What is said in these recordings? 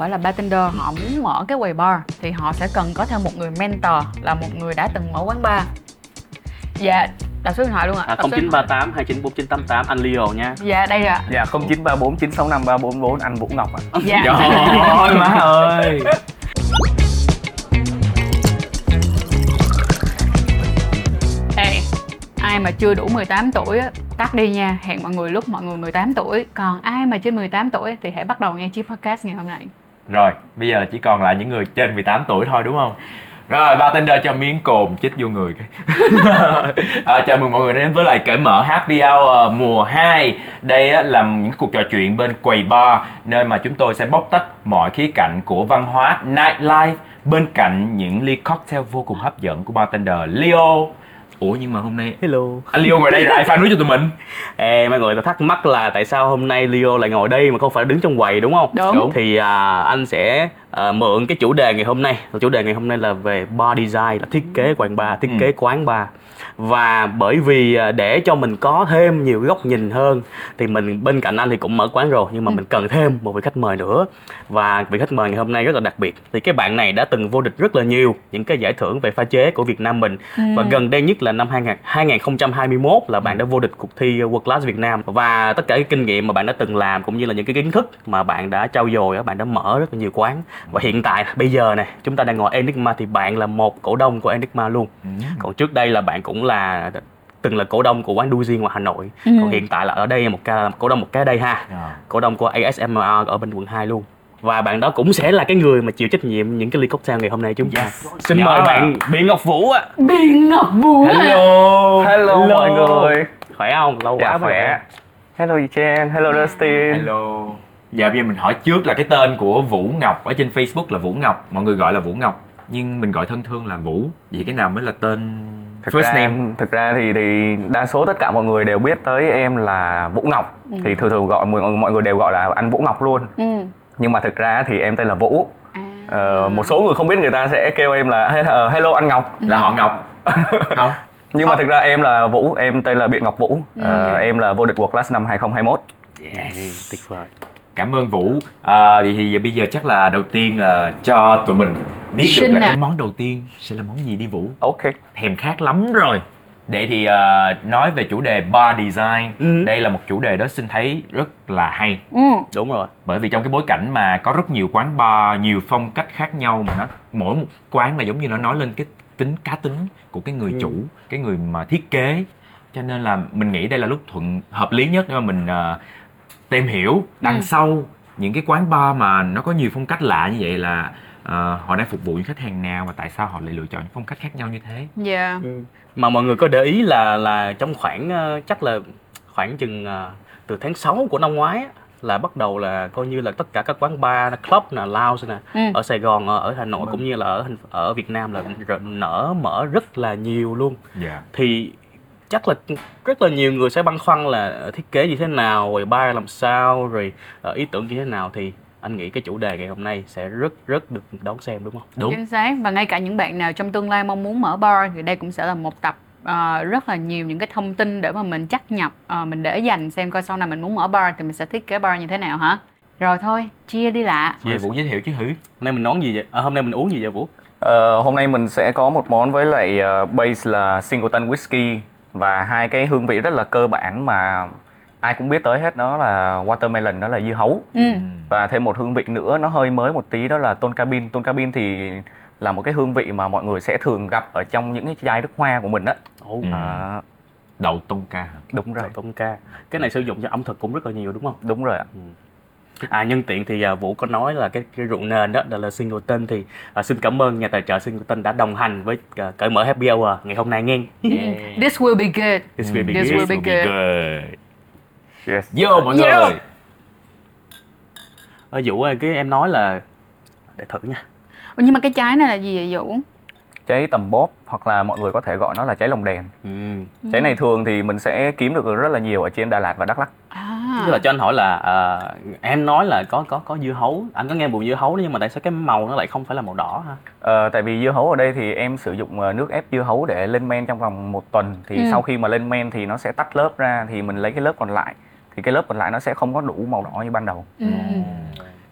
phải là bartender họ muốn mở cái quầy bar thì họ sẽ cần có thêm một người mentor là một người đã từng mở quán bar dạ đặt số điện thoại luôn ạ À, thoại. 0938 294 anh Leo nha. dạ đây ạ Dạ 0934 965 344 anh Vũ Ngọc ạ. dạ Trời ơi má ơi. Ê, ai mà chưa đủ 18 tuổi á, tắt đi nha, hẹn mọi người lúc mọi người 18 tuổi Còn ai mà trên 18 tuổi thì hãy bắt đầu nghe chiếc podcast ngày hôm nay rồi, bây giờ chỉ còn lại những người trên 18 tuổi thôi đúng không? Rồi, bartender cho miếng cồn chích vô người. À, chào mừng mọi người đến với lại cởi mở Happy Hour ờ, mùa 2 Đây á, là những cuộc trò chuyện bên quầy bar Nơi mà chúng tôi sẽ bóc tách mọi khía cạnh của văn hóa nightlife Bên cạnh những ly cocktail vô cùng hấp dẫn của bartender Leo. Ủa nhưng mà hôm nay Hello. anh Leo ngồi đây rồi ai pha núi cho tụi mình Ê, mọi người ta thắc mắc là tại sao hôm nay Leo lại ngồi đây mà không phải đứng trong quầy đúng không? Đúng. Thì à, anh sẽ à, mượn cái chủ đề ngày hôm nay. Chủ đề ngày hôm nay là về bar design, là thiết kế quán bar, thiết kế quán bar. Và bởi vì à, để cho mình có thêm nhiều góc nhìn hơn thì mình bên cạnh anh thì cũng mở quán rồi nhưng mà mình cần thêm một vị khách mời nữa. Và vị khách mời ngày hôm nay rất là đặc biệt. Thì cái bạn này đã từng vô địch rất là nhiều những cái giải thưởng về pha chế của Việt Nam mình. Và gần đây nhất là năm 2000 2021 là bạn đã vô địch cuộc thi World Class Việt Nam và tất cả cái kinh nghiệm mà bạn đã từng làm cũng như là những cái kiến thức mà bạn đã trau dồi á, bạn đã mở rất là nhiều quán và hiện tại bây giờ này chúng ta đang ngồi Enigma thì bạn là một cổ đông của Enigma luôn còn trước đây là bạn cũng là từng là cổ đông của quán Duzi ngoài Hà Nội. Còn hiện tại là ở đây một ca cổ đông một cái đây ha. À. cổ đông của ASMR ở bên quận 2 luôn. Và bạn đó cũng sẽ là cái người mà chịu trách nhiệm những cái ly cocktail ngày hôm nay chúng ta. Xin mời Yeah. bạn Biện Ngọc Vũ ạ. Biên Ngọc Vũ Hello. Hello, mọi người. khỏe không? Lâu Dạ quá khỏe. Hello Chen, hello Dustin. Hello. Dạ bây giờ mình hỏi trước là cái tên của Vũ Ngọc ở trên Facebook là Vũ Ngọc, mọi người gọi là Vũ Ngọc, nhưng mình gọi thân thương là Vũ. Vậy cái nào mới là tên Thực first ra, name? thực ra thì thì đa số tất cả mọi người đều biết tới em là Vũ Ngọc. Thì thường thường gọi mọi, mọi người đều gọi là anh Vũ Ngọc luôn. ừ. Nhưng mà thực ra thì em tên là Vũ. à. Ờ, một số người không biết người ta sẽ kêu em là "Hey, ờ, hello anh Ngọc. Là họ Ngọc. Không. Nhưng mà thực ra em là Vũ, em tên là Biện Ngọc Vũ. Ờ, em là vô địch World Class năm 2021. Yes. tuyệt vời Cảm ơn Vũ. À, thì giờ bây giờ chắc là đầu tiên là cho tụi mình biết được Xin là nè. cái món đầu tiên sẽ là món gì đi Vũ. Ok. Thèm khát lắm rồi. Để thì à, nói về chủ đề bar design, Ừ. đây là một chủ đề đó xin thấy rất là hay. ừ. đúng rồi bởi vì trong cái bối cảnh mà có rất nhiều quán bar nhiều phong cách khác nhau mà nó mỗi một quán là giống như nó nói lên cái tính cá tính của cái người Ừ. chủ cái người mà thiết kế cho nên là mình nghĩ đây là lúc thuận hợp lý nhất để mà mình uh, tìm hiểu đằng Ừ. sau những cái quán bar mà nó có nhiều phong cách lạ như vậy là ờ, họ đang phục vụ những khách hàng nào và tại sao họ lại lựa chọn những phong cách khác nhau như thế dạ mà mọi người có để ý là là trong khoảng ờ, chắc là khoảng chừng ờ, từ tháng 6 của năm ngoái á, là bắt đầu là coi như là tất cả các quán bar, club nè, lounge nè ừ. ở Sài Gòn, ở, Hà Nội cũng như là ở ở Việt Nam là r- nở mở rất là nhiều luôn. dạ Thì chắc là rất là nhiều người sẽ băn khoăn là thiết kế như thế nào, rồi bar làm sao, rồi ờ, ý tưởng như thế nào. Thì anh nghĩ cái chủ đề ngày hôm nay sẽ rất rất được đón xem đúng không? đúng. Chính xác. Và ngay cả những bạn nào trong tương lai mong muốn mở bar thì đây cũng sẽ là một tập ờ, rất là nhiều những cái thông tin để mà mình chắc nhập ờ, mình để dành xem coi sau này mình muốn mở bar thì mình sẽ thiết kế bar như thế nào hả? Rồi thôi chia đi lạ. Mời Vũ giới thiệu chứ thử Hôm nay mình nói gì vậy? À, hôm nay mình uống gì vậy Vũ? Ờ, hôm nay mình sẽ có một món với lại ờ, base là singleton whisky và hai cái hương vị rất là cơ bản mà ai cũng biết tới hết đó là watermelon đó là dưa hấu. Ừ. và thêm một hương vị nữa nó hơi mới một tí đó là tôn cabin tôn cabin thì là một cái hương vị mà mọi người sẽ thường gặp ở trong những cái chai nước hoa của mình á. Ồ, Ừ. à, đậu tonka ca đúng rồi. Đậu tôm ca. Cái này sử dụng cho ẩm thực cũng rất là nhiều đúng không? đúng rồi ạ À nhân tiện thì à, Vũ có nói là cái cái rượu nền đó, đó là Singleton thì à, xin cảm ơn nhà tài trợ Singleton đã đồng hành với à, cởi mở Happy Hour ngày hôm nay nghe. this will be good This will be This good. will be good. yes. Vô mọi Vô. người Ờ, Vũ ơi, cái em nói là để thử nha. Ủa, nhưng mà cái trái này là gì vậy Vũ cháy tầm bóp hoặc là mọi người có thể gọi nó là cháy lồng đèn Ừ. cháy này thường thì mình sẽ kiếm được rất là nhiều ở trên Đà Lạt và Đắk Lắk à Tức là cho anh hỏi là à, em nói là có có có dưa hấu, anh có nghe mùi dưa hấu nhưng mà tại sao cái màu nó lại không phải là màu đỏ ha? Ờ, tại vì dưa hấu ở đây thì em sử dụng ờ, nước ép dưa hấu để lên men trong vòng một tuần thì Ừ. sau khi mà lên men thì nó sẽ tách lớp ra thì mình lấy cái lớp còn lại thì cái lớp còn lại nó sẽ không có đủ màu đỏ như ban đầu ừ.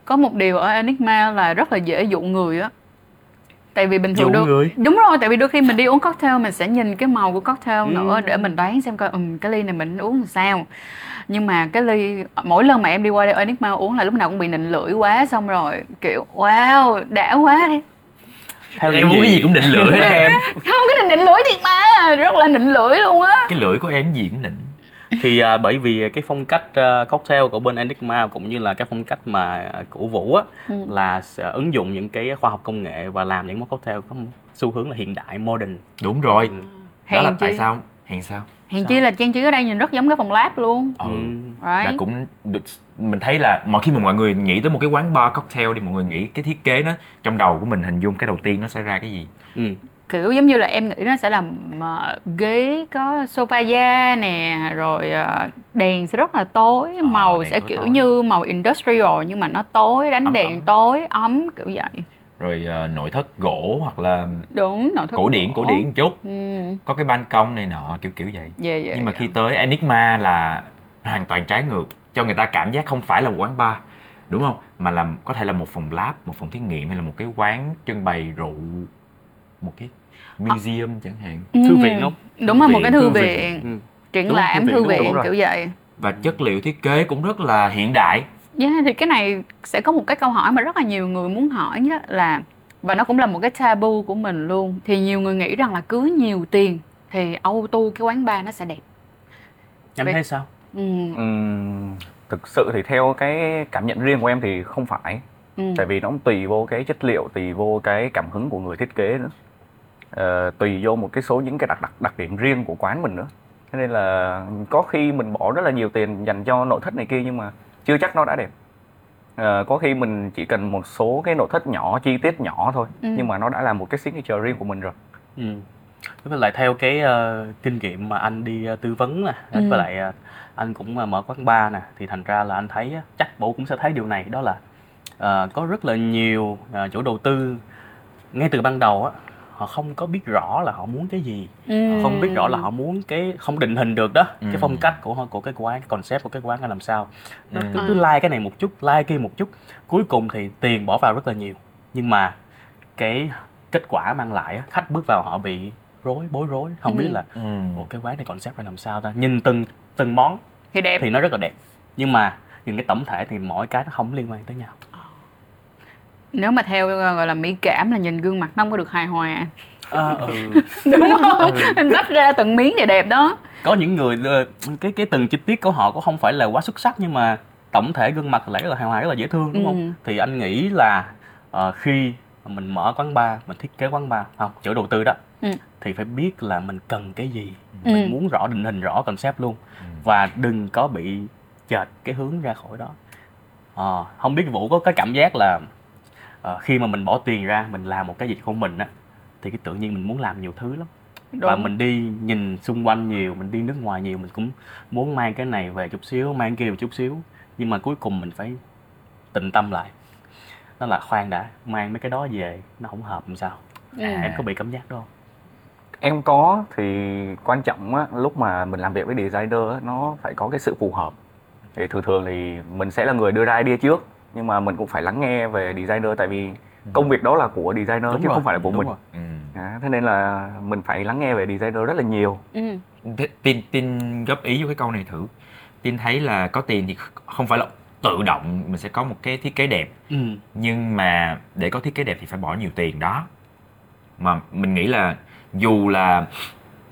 có một điều ở Enigma là rất là dễ dụ người á tại vì bình thường đôi- người? đúng rồi tại vì đôi khi mình đi uống cocktail mình sẽ nhìn cái màu của cocktail Ừ. nữa để mình đoán xem coi ừm cái ly này mình uống làm sao nhưng mà cái ly mỗi lần mà em đi qua đây Enigma uống là lúc nào cũng bị nịnh lưỡi quá xong rồi kiểu wow đã quá đi. Theo em muốn cái gì? cũng định lưỡi hết em. Không cái này nịnh lưỡi thiệt mà rất là nịnh lưỡi luôn á. Cái lưỡi của em gì cũng định thì à, bởi vì cái phong cách à, cocktail của bên Enigma cũng như là cái phong cách mà à, của Vũ á Ừ. là sẽ ứng dụng những cái khoa học công nghệ và làm những món cocktail có xu hướng là hiện đại modern. Đúng rồi. Ừ. đó là tại sao? Hèn sao Hèn chi là trang trí ở đây nhìn rất giống cái phòng lab luôn ừ. Ừ. là right cũng được mình thấy là mọi khi mà mọi người nghĩ tới một cái quán bar cocktail thì mọi người nghĩ cái thiết kế nó trong đầu của mình hình dung cái đầu tiên nó sẽ ra cái gì Ừ. kiểu giống như là em nghĩ nó sẽ là ờ, ghế có sofa da nè rồi ờ, đèn sẽ rất là tối màu đèn sẽ tối kiểu tối. như màu industrial nhưng mà nó tối đánh Ấm đèn ấm. tối ấm kiểu vậy rồi ờ, nội thất gỗ hoặc là đúng nội thất cổ điển cổ điển một chút. Ừ. Có cái ban công này nọ kiểu kiểu vậy. Yeah, yeah, nhưng mà yeah. khi tới Enigma là hoàn toàn trái ngược cho người ta cảm giác không phải là một quán bar đúng không? Mà là có thể là một phòng lab một phòng thí nghiệm hay là một cái quán trưng bày rượu một cái museum chẳng hạn. Thư Ừ. viện không? đúng rồi một Viện, cái thư thư viện, viện. Ừ. triển Đúng, lãm thư viện, thư viện kiểu vậy. Và chất liệu thiết kế cũng rất là hiện đại Yeah, thì cái này sẽ có một cái câu hỏi mà rất là nhiều người muốn hỏi nhất là và nó cũng là một cái tabu của mình luôn thì nhiều người nghĩ rằng là cứ nhiều tiền thì auto cái quán bar nó sẽ đẹp. Em Vậy- thấy sao? Ừ, thực sự thì theo cái cảm nhận riêng của em thì không phải ừ. tại vì nó cũng tùy vô cái chất liệu tùy vô cái cảm hứng của người thiết kế nữa. Ờ, tùy vô một cái số những cái đặc đặc đặc điểm riêng của quán mình nữa. Cho nên là có khi mình bỏ rất là nhiều tiền dành cho nội thất này kia nhưng mà chưa chắc nó đã đẹp Ờ, có khi mình chỉ cần một số cái nội thất nhỏ chi tiết nhỏ thôi Ừ. nhưng mà nó đã là một cái signature riêng của mình rồi ừ. với lại theo cái ờ, kinh nghiệm mà anh đi ờ, tư vấn nè Ừ. với lại ờ, anh cũng ờ, mở quán bar nè thì thành ra là anh thấy á, chắc bộ cũng sẽ thấy điều này đó là ờ, có rất là nhiều ờ, chủ đầu tư ngay từ ban đầu á họ không có biết rõ là họ muốn cái gì Ừ. Họ không biết rõ là họ muốn cái không định hình được đó Ừ. cái phong cách của họ của cái quán cái concept của cái quán là làm sao nó Ừ. cứ, cứ like cái này một chút like kia một chút cuối cùng thì tiền bỏ vào rất là nhiều nhưng mà cái kết quả mang lại á, khách bước vào họ bị rối bối rối không Ừ. biết là ừ. Ủa cái quán này concept là làm sao ta nhìn từng từng món thì đẹp thì nó rất là đẹp nhưng mà nhìn cái tổng thể thì mỗi cái nó không liên quan tới nhau nếu mà theo gọi là mỹ cảm là nhìn gương mặt nó không có được hài hòa. Ờ, ừ. đúng không tách ra từng miếng thì đẹp đó. Có những người ờ, cái cái từng chi tiết của họ cũng không phải là quá xuất sắc nhưng mà tổng thể gương mặt lại rất là hài hòa rất là dễ thương đúng Ừ. không thì anh nghĩ là ờ, khi mình mở quán bar mình thiết kế quán bar không chủ đầu tư đó Ừ. thì phải biết là mình cần cái gì. Ừ. mình muốn rõ định hình rõ concept luôn. Và đừng có bị chệch cái hướng ra khỏi đó. Ờ, không biết vũ có cái cảm giác là ờ, khi mà mình bỏ tiền ra mình làm một cái gì của mình á thì cái tự nhiên mình muốn làm nhiều thứ lắm. Và Đúng. mình đi nhìn xung quanh nhiều mình đi nước ngoài nhiều mình cũng muốn mang cái này về chút xíu mang kia một chút xíu. Nhưng mà cuối cùng mình phải tịnh tâm lại. Đó là khoan đã mang mấy cái đó về nó không hợp làm sao. Ừ. em có bị cảm giác đó không? Em có thì quan trọng á lúc mà mình làm việc với designer á, nó phải có cái sự phù hợp. Thì thường thường thì mình sẽ là người đưa ra idea trước nhưng mà mình cũng phải lắng nghe về designer tại vì công việc đó là của designer Đúng chứ rồi, không phải là của đúng mình rồi. Ừ. à, thế nên là mình phải lắng nghe về designer rất là nhiều ừ. Tin tin góp ý vô cái câu này thử tin thấy là có tiền thì không phải là tự động mình sẽ có một cái thiết kế đẹp ừ. nhưng mà để có thiết kế đẹp thì phải bỏ nhiều tiền đó mà mình nghĩ là dù là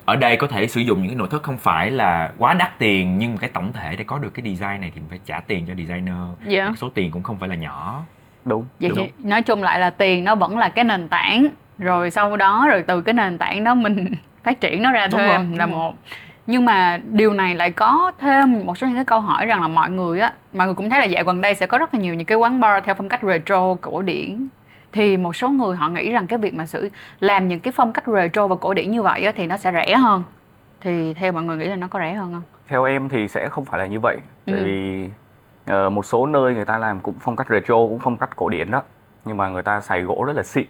ở đây có thể sử dụng những cái nội thất không phải là quá đắt tiền nhưng mà cái tổng thể để có được cái design này thì mình phải trả tiền cho designer. Dạ. Số tiền cũng không phải là nhỏ. Đúng vậy đúng. thì nói chung lại là tiền nó vẫn là cái nền tảng. Rồi sau đó rồi từ cái nền tảng đó mình phát triển nó ra Đúng thêm rồi, là đúng một. Nhưng mà điều này lại có thêm một số những cái câu hỏi rằng là mọi người á mọi người cũng thấy là dạo gần đây sẽ có rất là nhiều những cái quán bar theo phong cách retro cổ điển thì một số người họ nghĩ rằng cái việc mà sử làm những cái phong cách retro và cổ điển như vậy á, thì nó sẽ rẻ hơn thì theo mọi người nghĩ là nó có rẻ hơn không theo em thì sẽ không phải là như vậy tại Ừ. vì ờ, một số nơi người ta làm cũng phong cách retro cũng phong cách cổ điển đó nhưng mà người ta xài gỗ rất là xịn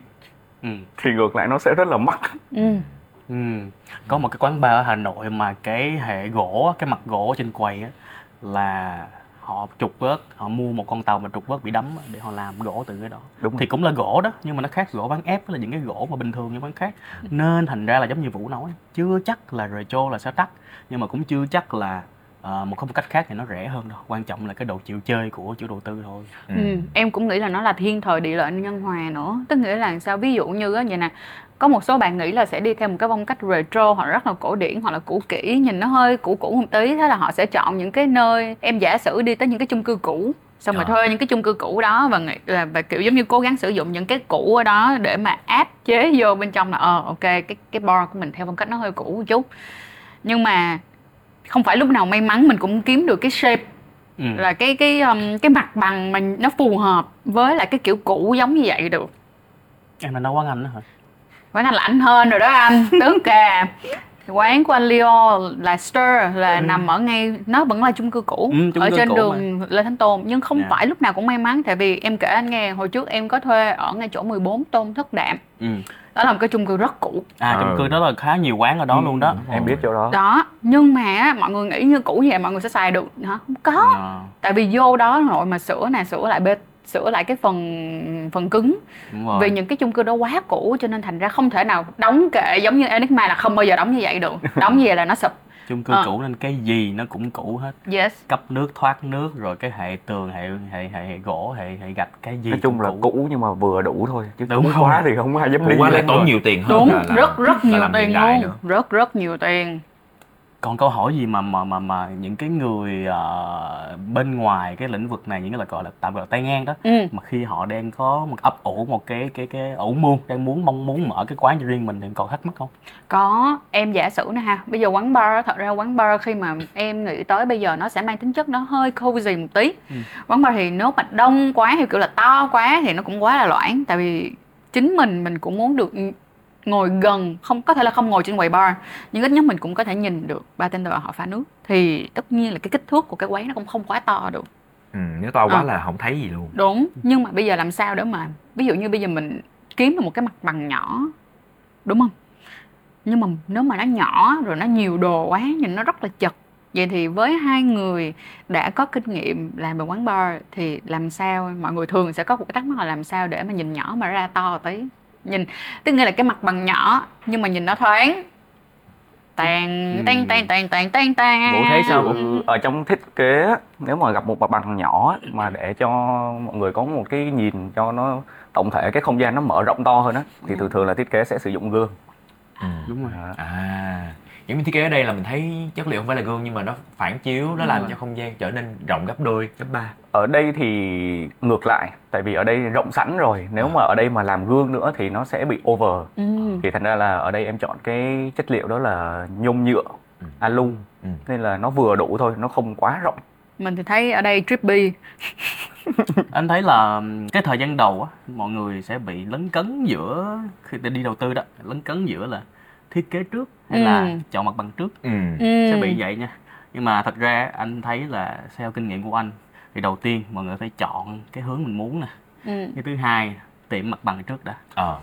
Ừ. thì ngược lại nó sẽ rất là mắc ừ. Ừ. Có một cái quán bar ở Hà Nội mà cái hệ gỗ, cái mặt gỗ trên quầy á là họ trục vớt họ mua một con tàu mà trục vớt bị đắm để họ làm gỗ từ cái đó. Đúng thì cũng là gỗ đó nhưng mà nó khác gỗ ván ép với là những cái gỗ mà bình thường như ván khác. Nên thành ra là giống như vũ nói chưa chắc là retro là sẽ đắt nhưng mà cũng chưa chắc là ờ, một không một cách khác thì nó rẻ hơn đâu. Quan trọng là cái độ chịu chơi của chủ đầu tư thôi. Ừ. Ừ, em cũng nghĩ là nó là thiên thời địa lợi nhân hòa nữa. Tức nghĩa là sao? Ví dụ như á vậy nè có một số bạn nghĩ là sẽ đi theo một cái phong cách retro hoặc rất là cổ điển hoặc là cũ kỹ nhìn nó hơi cũ cũ một tí thế là họ sẽ chọn những cái nơi em giả sử đi tới những cái chung cư cũ xong rồi Ờ. thuê những cái chung cư cũ đó và là và kiểu giống như cố gắng sử dụng những cái cũ ở đó để mà áp chế vô bên trong là ờ ok cái cái bar của mình theo phong cách nó hơi cũ một chút nhưng mà không phải lúc nào may mắn mình cũng kiếm được cái shape ừ. là cái cái um, cái mặt bằng mà nó phù hợp với lại cái kiểu cũ giống như vậy được em là nấu quán anh đó hả quán anh là anh hơn rồi đó anh tướng cà quán của anh Leo là Stir là nằm ở ngay nó vẫn là chung cư cũ Ừ, chung ở cư trên cũ đường Lê Thánh Tôn. Nhưng không Dạ. phải lúc nào cũng may mắn tại vì em kể anh nghe hồi trước em có thuê ở ngay chỗ 14 Tôn Thất Đạm. Ừ. đó là một cái chung cư rất cũ. À chung Ừ. cư đó là khá nhiều quán ở đó luôn đó. em biết chỗ đó. Đó nhưng mà á, mọi người nghĩ như cũ vậy mọi người sẽ xài được hả? Không có. Ờ, tại vì vô đó nội mà sửa nè sửa lại bê sửa lại cái phần phần cứng. Đúng rồi. Vì những cái chung cư đó quá cũ cho nên thành ra không thể nào đóng kệ giống như Enigma là không bao giờ đóng như vậy được. Đóng như vậy là nó sụp. Chung cư Ờ. cũ nên cái gì nó cũng cũ hết. Yes. Cấp nước thoát nước rồi cái hệ tường hệ hệ hệ, hệ gỗ hệ hệ gạch cái gì nói chung cũng là cũ. nhưng mà vừa đủ thôi chứ Đúng cũ rồi. quá thì không ai dám Cũ đi quá lại tốn nhiều tiền hơn đúng là- là- rất rất là nhiều tiền luôn. nữa. rất rất nhiều tiền còn câu hỏi gì mà mà mà mà những cái người ờ, bên ngoài cái lĩnh vực này những cái là gọi là tạm gọi là tay ngang đó ừ. mà khi họ đang có một ấp ủ một cái cái cái ủ muôn đang muốn mong muốn mở cái quán cho riêng mình thì còn thắc mắc không có em giả sử nè ha bây giờ quán bar thật ra quán bar khi mà em nghĩ tới bây giờ nó sẽ mang tính chất nó hơi cozy một tí Ừ. quán bar thì nếu mà đông quá hay kiểu là to quá thì nó cũng quá là loãng tại vì chính mình mình cũng muốn được ngồi gần không có thể là không ngồi trên quầy bar nhưng ít nhất mình cũng có thể nhìn được bartender họ pha nước. Thì tất nhiên là cái kích thước của cái quán nó cũng không quá to được. Ừ, nếu to quá Ờ. là không thấy gì luôn. Đúng nhưng mà bây giờ làm sao để mà ví dụ như bây giờ mình kiếm được một cái mặt bằng nhỏ đúng không? Nhưng mà nếu mà nó nhỏ rồi nó nhiều đồ quá nhìn nó rất là chật. Vậy thì với hai người đã có kinh nghiệm làm về quán bar thì làm sao mọi người thường sẽ có một cái thắc mắc là làm sao để mà nhìn nhỏ mà ra to tí nhìn tức nghĩa là cái mặt bằng nhỏ nhưng mà nhìn nó thoáng. Tàn tan tan tan tan tan tan Vũ thấy sao? Ừ, ở trong thiết kế nếu mà gặp một mặt bằng nhỏ mà để cho mọi người có một cái nhìn cho nó tổng thể cái không gian nó mở rộng to hơn á thì thường thường là thiết kế sẽ sử dụng gương. Ừ. đúng rồi. À những cái thiết kế ở đây là mình thấy chất liệu không phải là gương nhưng mà nó phản chiếu nó làm rồi. cho không gian trở nên rộng gấp đôi. Gấp ba. Ở đây thì ngược lại tại vì ở đây rộng sẵn rồi. Nếu mà ở đây mà làm gương nữa thì nó sẽ bị over. Ừ. thì thành ra là ở đây em chọn cái chất liệu đó là nhôm nhựa Ừ. alu Ừ. nên là nó vừa đủ thôi nó không quá rộng. Mình thì thấy ở đây trippy. Anh thấy là cái thời gian đầu á mọi người sẽ bị lấn cấn giữa khi đi đầu tư đó. Lấn cấn giữa là thiết kế trước hay Ừ. là chọn mặt bằng trước ừ. ừ. sẽ bị vậy nha nhưng mà thật ra anh thấy là theo kinh nghiệm của anh thì đầu tiên mọi người phải chọn cái hướng mình muốn nè Ừ. cái thứ hai tìm mặt bằng trước đã ờ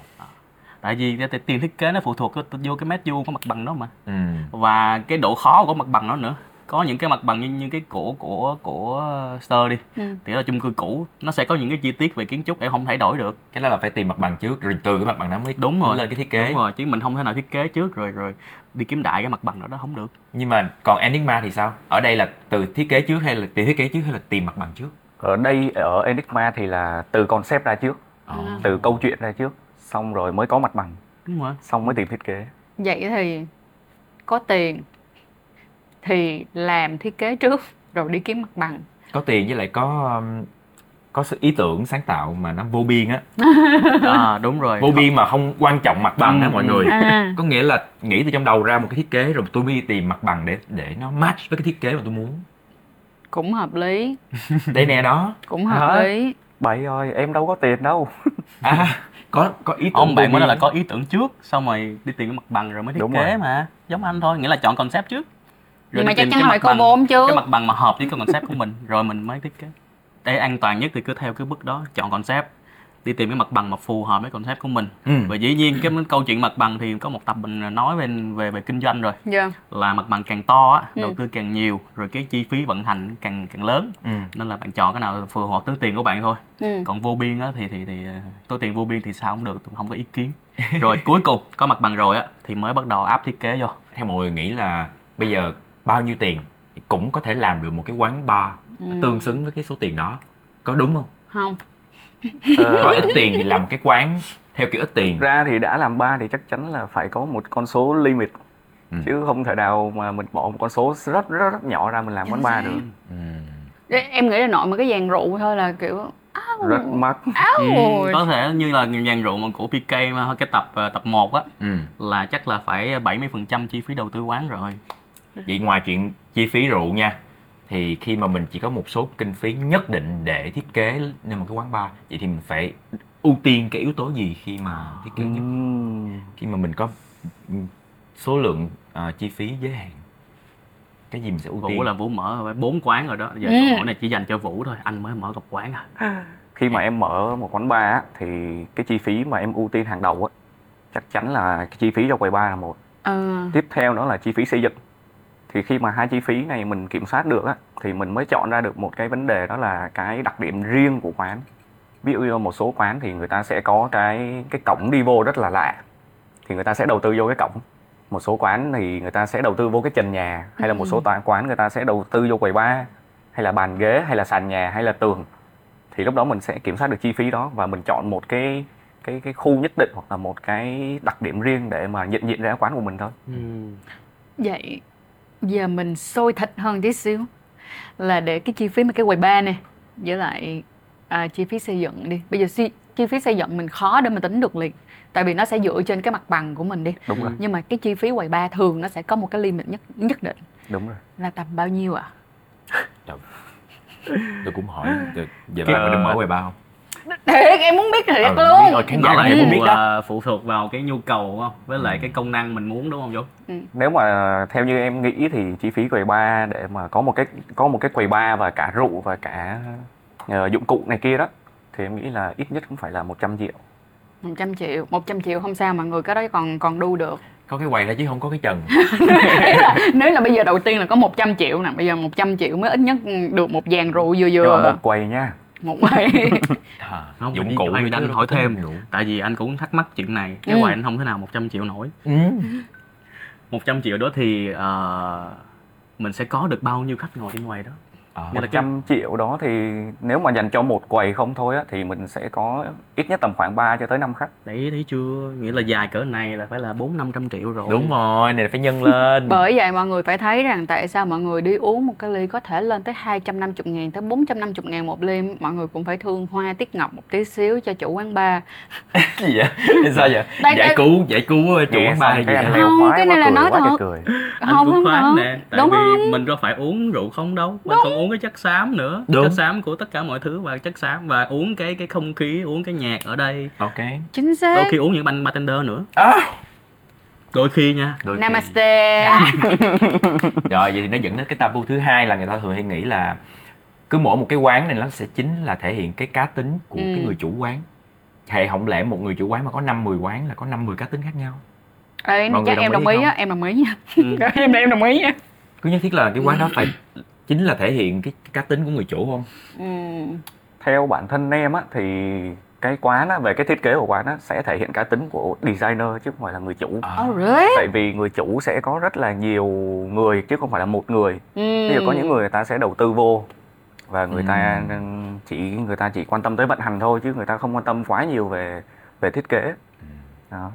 tại vì cái tiền thiết kế nó phụ thuộc vô cái mét vuông của mặt bằng đó mà ừ. và cái độ khó của mặt bằng đó nữa có những cái mặt bằng như, như cái của của của Stir đi Ừ. thì là chung cư cũ nó sẽ có những cái chi tiết về kiến trúc em không thể đổi được cái đó là phải tìm mặt bằng trước rồi từ cái mặt bằng đó mới Đúng rồi. lên cái thiết kế đúng rồi chứ mình không thể nào thiết kế trước rồi rồi đi kiếm đại cái mặt bằng đó đó không được. Nhưng mà còn Enigma thì sao? Ở đây là từ thiết kế trước hay là từ thiết kế trước hay là tìm mặt bằng trước? Ở đây ở Enigma thì là từ concept ra trước À. từ câu chuyện ra trước xong rồi mới có mặt bằng. Đúng rồi. Xong mới tìm thiết kế. Vậy thì có tiền thì làm thiết kế trước rồi đi kiếm mặt bằng. Có tiền với lại có um, có sự ý tưởng sáng tạo mà nó vô biên á. À, đúng rồi. Vô biên mà không quan trọng mặt bằng á Ừ, mọi ừ. người à, có nghĩa là nghĩ từ trong đầu ra một cái thiết kế rồi tôi mới đi tìm mặt bằng để để nó match với cái thiết kế mà tôi muốn. Cũng hợp lý. Đây nè đó. Cũng hợp Hả? lý. Bậy ơi em đâu có tiền đâu. À có có ý tưởng ông bạn mới là có ý tưởng trước xong rồi đi tìm cái mặt bằng rồi mới thiết Đúng kế rồi. mà. Giống anh thôi nghĩa là chọn concept trước. Nhưng đi mà chắc tìm chắn có bằng- vốn chứ cái mặt bằng mà hợp với cái concept của mình rồi mình mới thiết kế để an toàn nhất thì cứ theo cái bước đó chọn concept đi tìm cái mặt bằng mà phù hợp với concept của mình Ừ. và dĩ nhiên cái câu chuyện mặt bằng thì có một tập mình nói về về về kinh doanh rồi Dạ. là mặt bằng càng to á đầu Ừ. tư càng nhiều rồi cái chi phí vận hành càng càng lớn Ừ. nên là bạn chọn cái nào phù hợp túi tiền của bạn thôi Ừ. còn vô biên á thì thì thì ờ, túi tiền vô biên thì sao cũng được tôi không có ý kiến rồi cuối cùng có mặt bằng rồi á thì mới bắt đầu áp thiết kế vô theo mọi người nghĩ là bây giờ bao nhiêu tiền cũng có thể làm được một cái quán bar Ừ. tương xứng với cái số tiền đó. Có đúng không? Không. Ờ, có ít tiền thì làm cái quán theo kiểu ít tiền. Ra thì đã làm ba thì chắc chắn là phải có một con số limit. Ừ. chứ không thể nào mà mình bỏ một con số rất rất rất nhỏ ra mình làm quán bar được. Ừ. Ê, Em nghĩ là nội một cái dàn rượu thôi là kiểu rất mắc. Áo. Ừ, có thể như là dàn rượu mà của PK mà cái tập ờ, tập 1 á Ừ. là chắc là phải 70% chi phí đầu tư quán rồi. Vậy ngoài chuyện chi phí rượu nha thì khi mà mình chỉ có một số kinh phí nhất định để thiết kế nên một cái quán bar vậy thì mình phải ưu tiên cái yếu tố gì khi mà thiết kế nhất? Ừm. khi mà mình có số lượng ờ, chi phí giới hạn cái gì mình sẽ ưu tiên? Vũ là Vũ mở bốn quán rồi đó. Giờ Ừ. hỏi này chỉ dành cho Vũ thôi. Anh mới mở gặp quán à? Khi mà em mở một quán bar á, thì cái chi phí mà em ưu tiên hàng đầu á chắc chắn là cái chi phí cho quầy bar là một. Ờ. tiếp theo đó là chi phí xây dựng thì khi mà hai chi phí này mình kiểm soát được á thì mình mới chọn ra được một cái vấn đề đó là cái đặc điểm riêng của quán. Ví dụ như một số quán thì người ta sẽ có cái cái cổng đi vô rất là lạ thì người ta sẽ đầu tư vô cái cổng. Một số quán thì người ta sẽ đầu tư vô cái trần nhà hay là một số tòa quán người ta sẽ đầu tư vô quầy bar hay là bàn ghế hay là sàn nhà hay là tường. Thì lúc đó mình sẽ kiểm soát được chi phí đó và mình chọn một cái cái cái khu nhất định hoặc là một cái đặc điểm riêng để mà nhận diện ra quán của mình thôi. Vậy giờ mình sôi thịt hơn tí xíu là để cái chi phí mà cái quầy bar này với lại à, chi phí xây dựng đi. Bây giờ chi, chi phí xây dựng mình khó để mà tính được liền. Tại vì nó sẽ dựa trên cái mặt bằng của mình đi. đúng rồi Nhưng mà cái chi phí quầy bar thường nó sẽ có một cái limit nhất nhất định đúng rồi là tầm bao nhiêu ạ? tôi cũng hỏi bạn có định mở quầy bar không Thiệt em muốn biết thiệt Ừ, luôn. biết rồi, khán nó giả là này cũng phụ, biết đó. À, phụ thuộc vào cái nhu cầu đúng không? Với lại cái công năng mình muốn đúng không Vũ nếu mà theo như em nghĩ thì chi phí quầy bar để mà có một cái có một cái quầy bar và cả rượu và cả ờ, dụng cụ này kia đó thì em nghĩ là ít nhất cũng phải là 100 triệu. 100 triệu, 100 triệu không sao mà người cái đó còn còn đu được. có cái quầy đó chứ không có cái trần. Là, nếu là bây giờ đầu tiên là có 100 triệu nè, bây giờ 100 triệu mới ít nhất được một dàn rượu vừa vừa. Một quầy nha một quầy. à, không dụng cụ thì anh hỏi thêm đủ. tại vì anh cũng thắc mắc chuyện này cái Ừ. quầy anh không thể nào 100 triệu nổi ừ. 100 triệu đó thì ờ, mình sẽ có được bao nhiêu khách ngồi trên quầy đó À, Nghĩa là cái 100 triệu đó thì nếu mà dành cho một quầy không thôi á thì mình sẽ có ít nhất tầm khoảng 3 cho tới 5 khách. Đấy thấy chưa? Nghĩa là dài cỡ này là phải là bốn năm trăm triệu rồi. Đúng rồi này phải nhân lên. Bởi vậy mọi người phải thấy rằng tại sao mọi người đi uống một cái ly có thể lên tới 250 ngàn tới 450 ngàn một ly mọi người cũng phải thương hoa tiết ngọc một tí xíu cho chủ quán bar. Gì vậy? Sao vậy? Đây- giải đây- cứu giải cứu ờ, chủ Nghe quán bar hay gì Không, cái quá, này là cười nói quá thật. trời cười. Anh Không, cũng không. tại Đúng vì không? mình có phải uống rượu không đâu mình còn uống cái chất xám nữa. Đúng. chất xám của tất cả mọi thứ và chất xám và uống cái cái không khí uống cái nhạc ở đây. Ok. Chính xác. Đôi khi uống những banh bartender nữa. À. đôi khi nha. Đôi khi- Namaste. Rồi vậy thì nó dẫn đến cái tabu thứ hai là người ta thường hay nghĩ là cứ mỗi một cái quán này nó sẽ chính là thể hiện cái cá tính của cái Ừ. người chủ quán. Hệ không lẽ một người chủ quán mà có năm 10 quán là có năm 10 cá tính khác nhau? Ê, Mọi chắc đồng em ý đồng ý không? á em đồng ý nha. Ừ. em em đồng ý nha cứ nhất thiết là cái quán đó phải chính là thể hiện cái cá tính của người chủ không ừ. theo bản thân em á thì cái quán á về cái thiết kế của quán á sẽ thể hiện cá tính của designer chứ không phải là người chủ à, Oh really? tại vì người chủ sẽ có rất là nhiều người chứ không phải là một người Ừ. ví dụ có những người người ta sẽ đầu tư vô và người ta Ừ. chỉ người ta chỉ quan tâm tới vận hành thôi chứ người ta không quan tâm quá nhiều về về thiết kế đó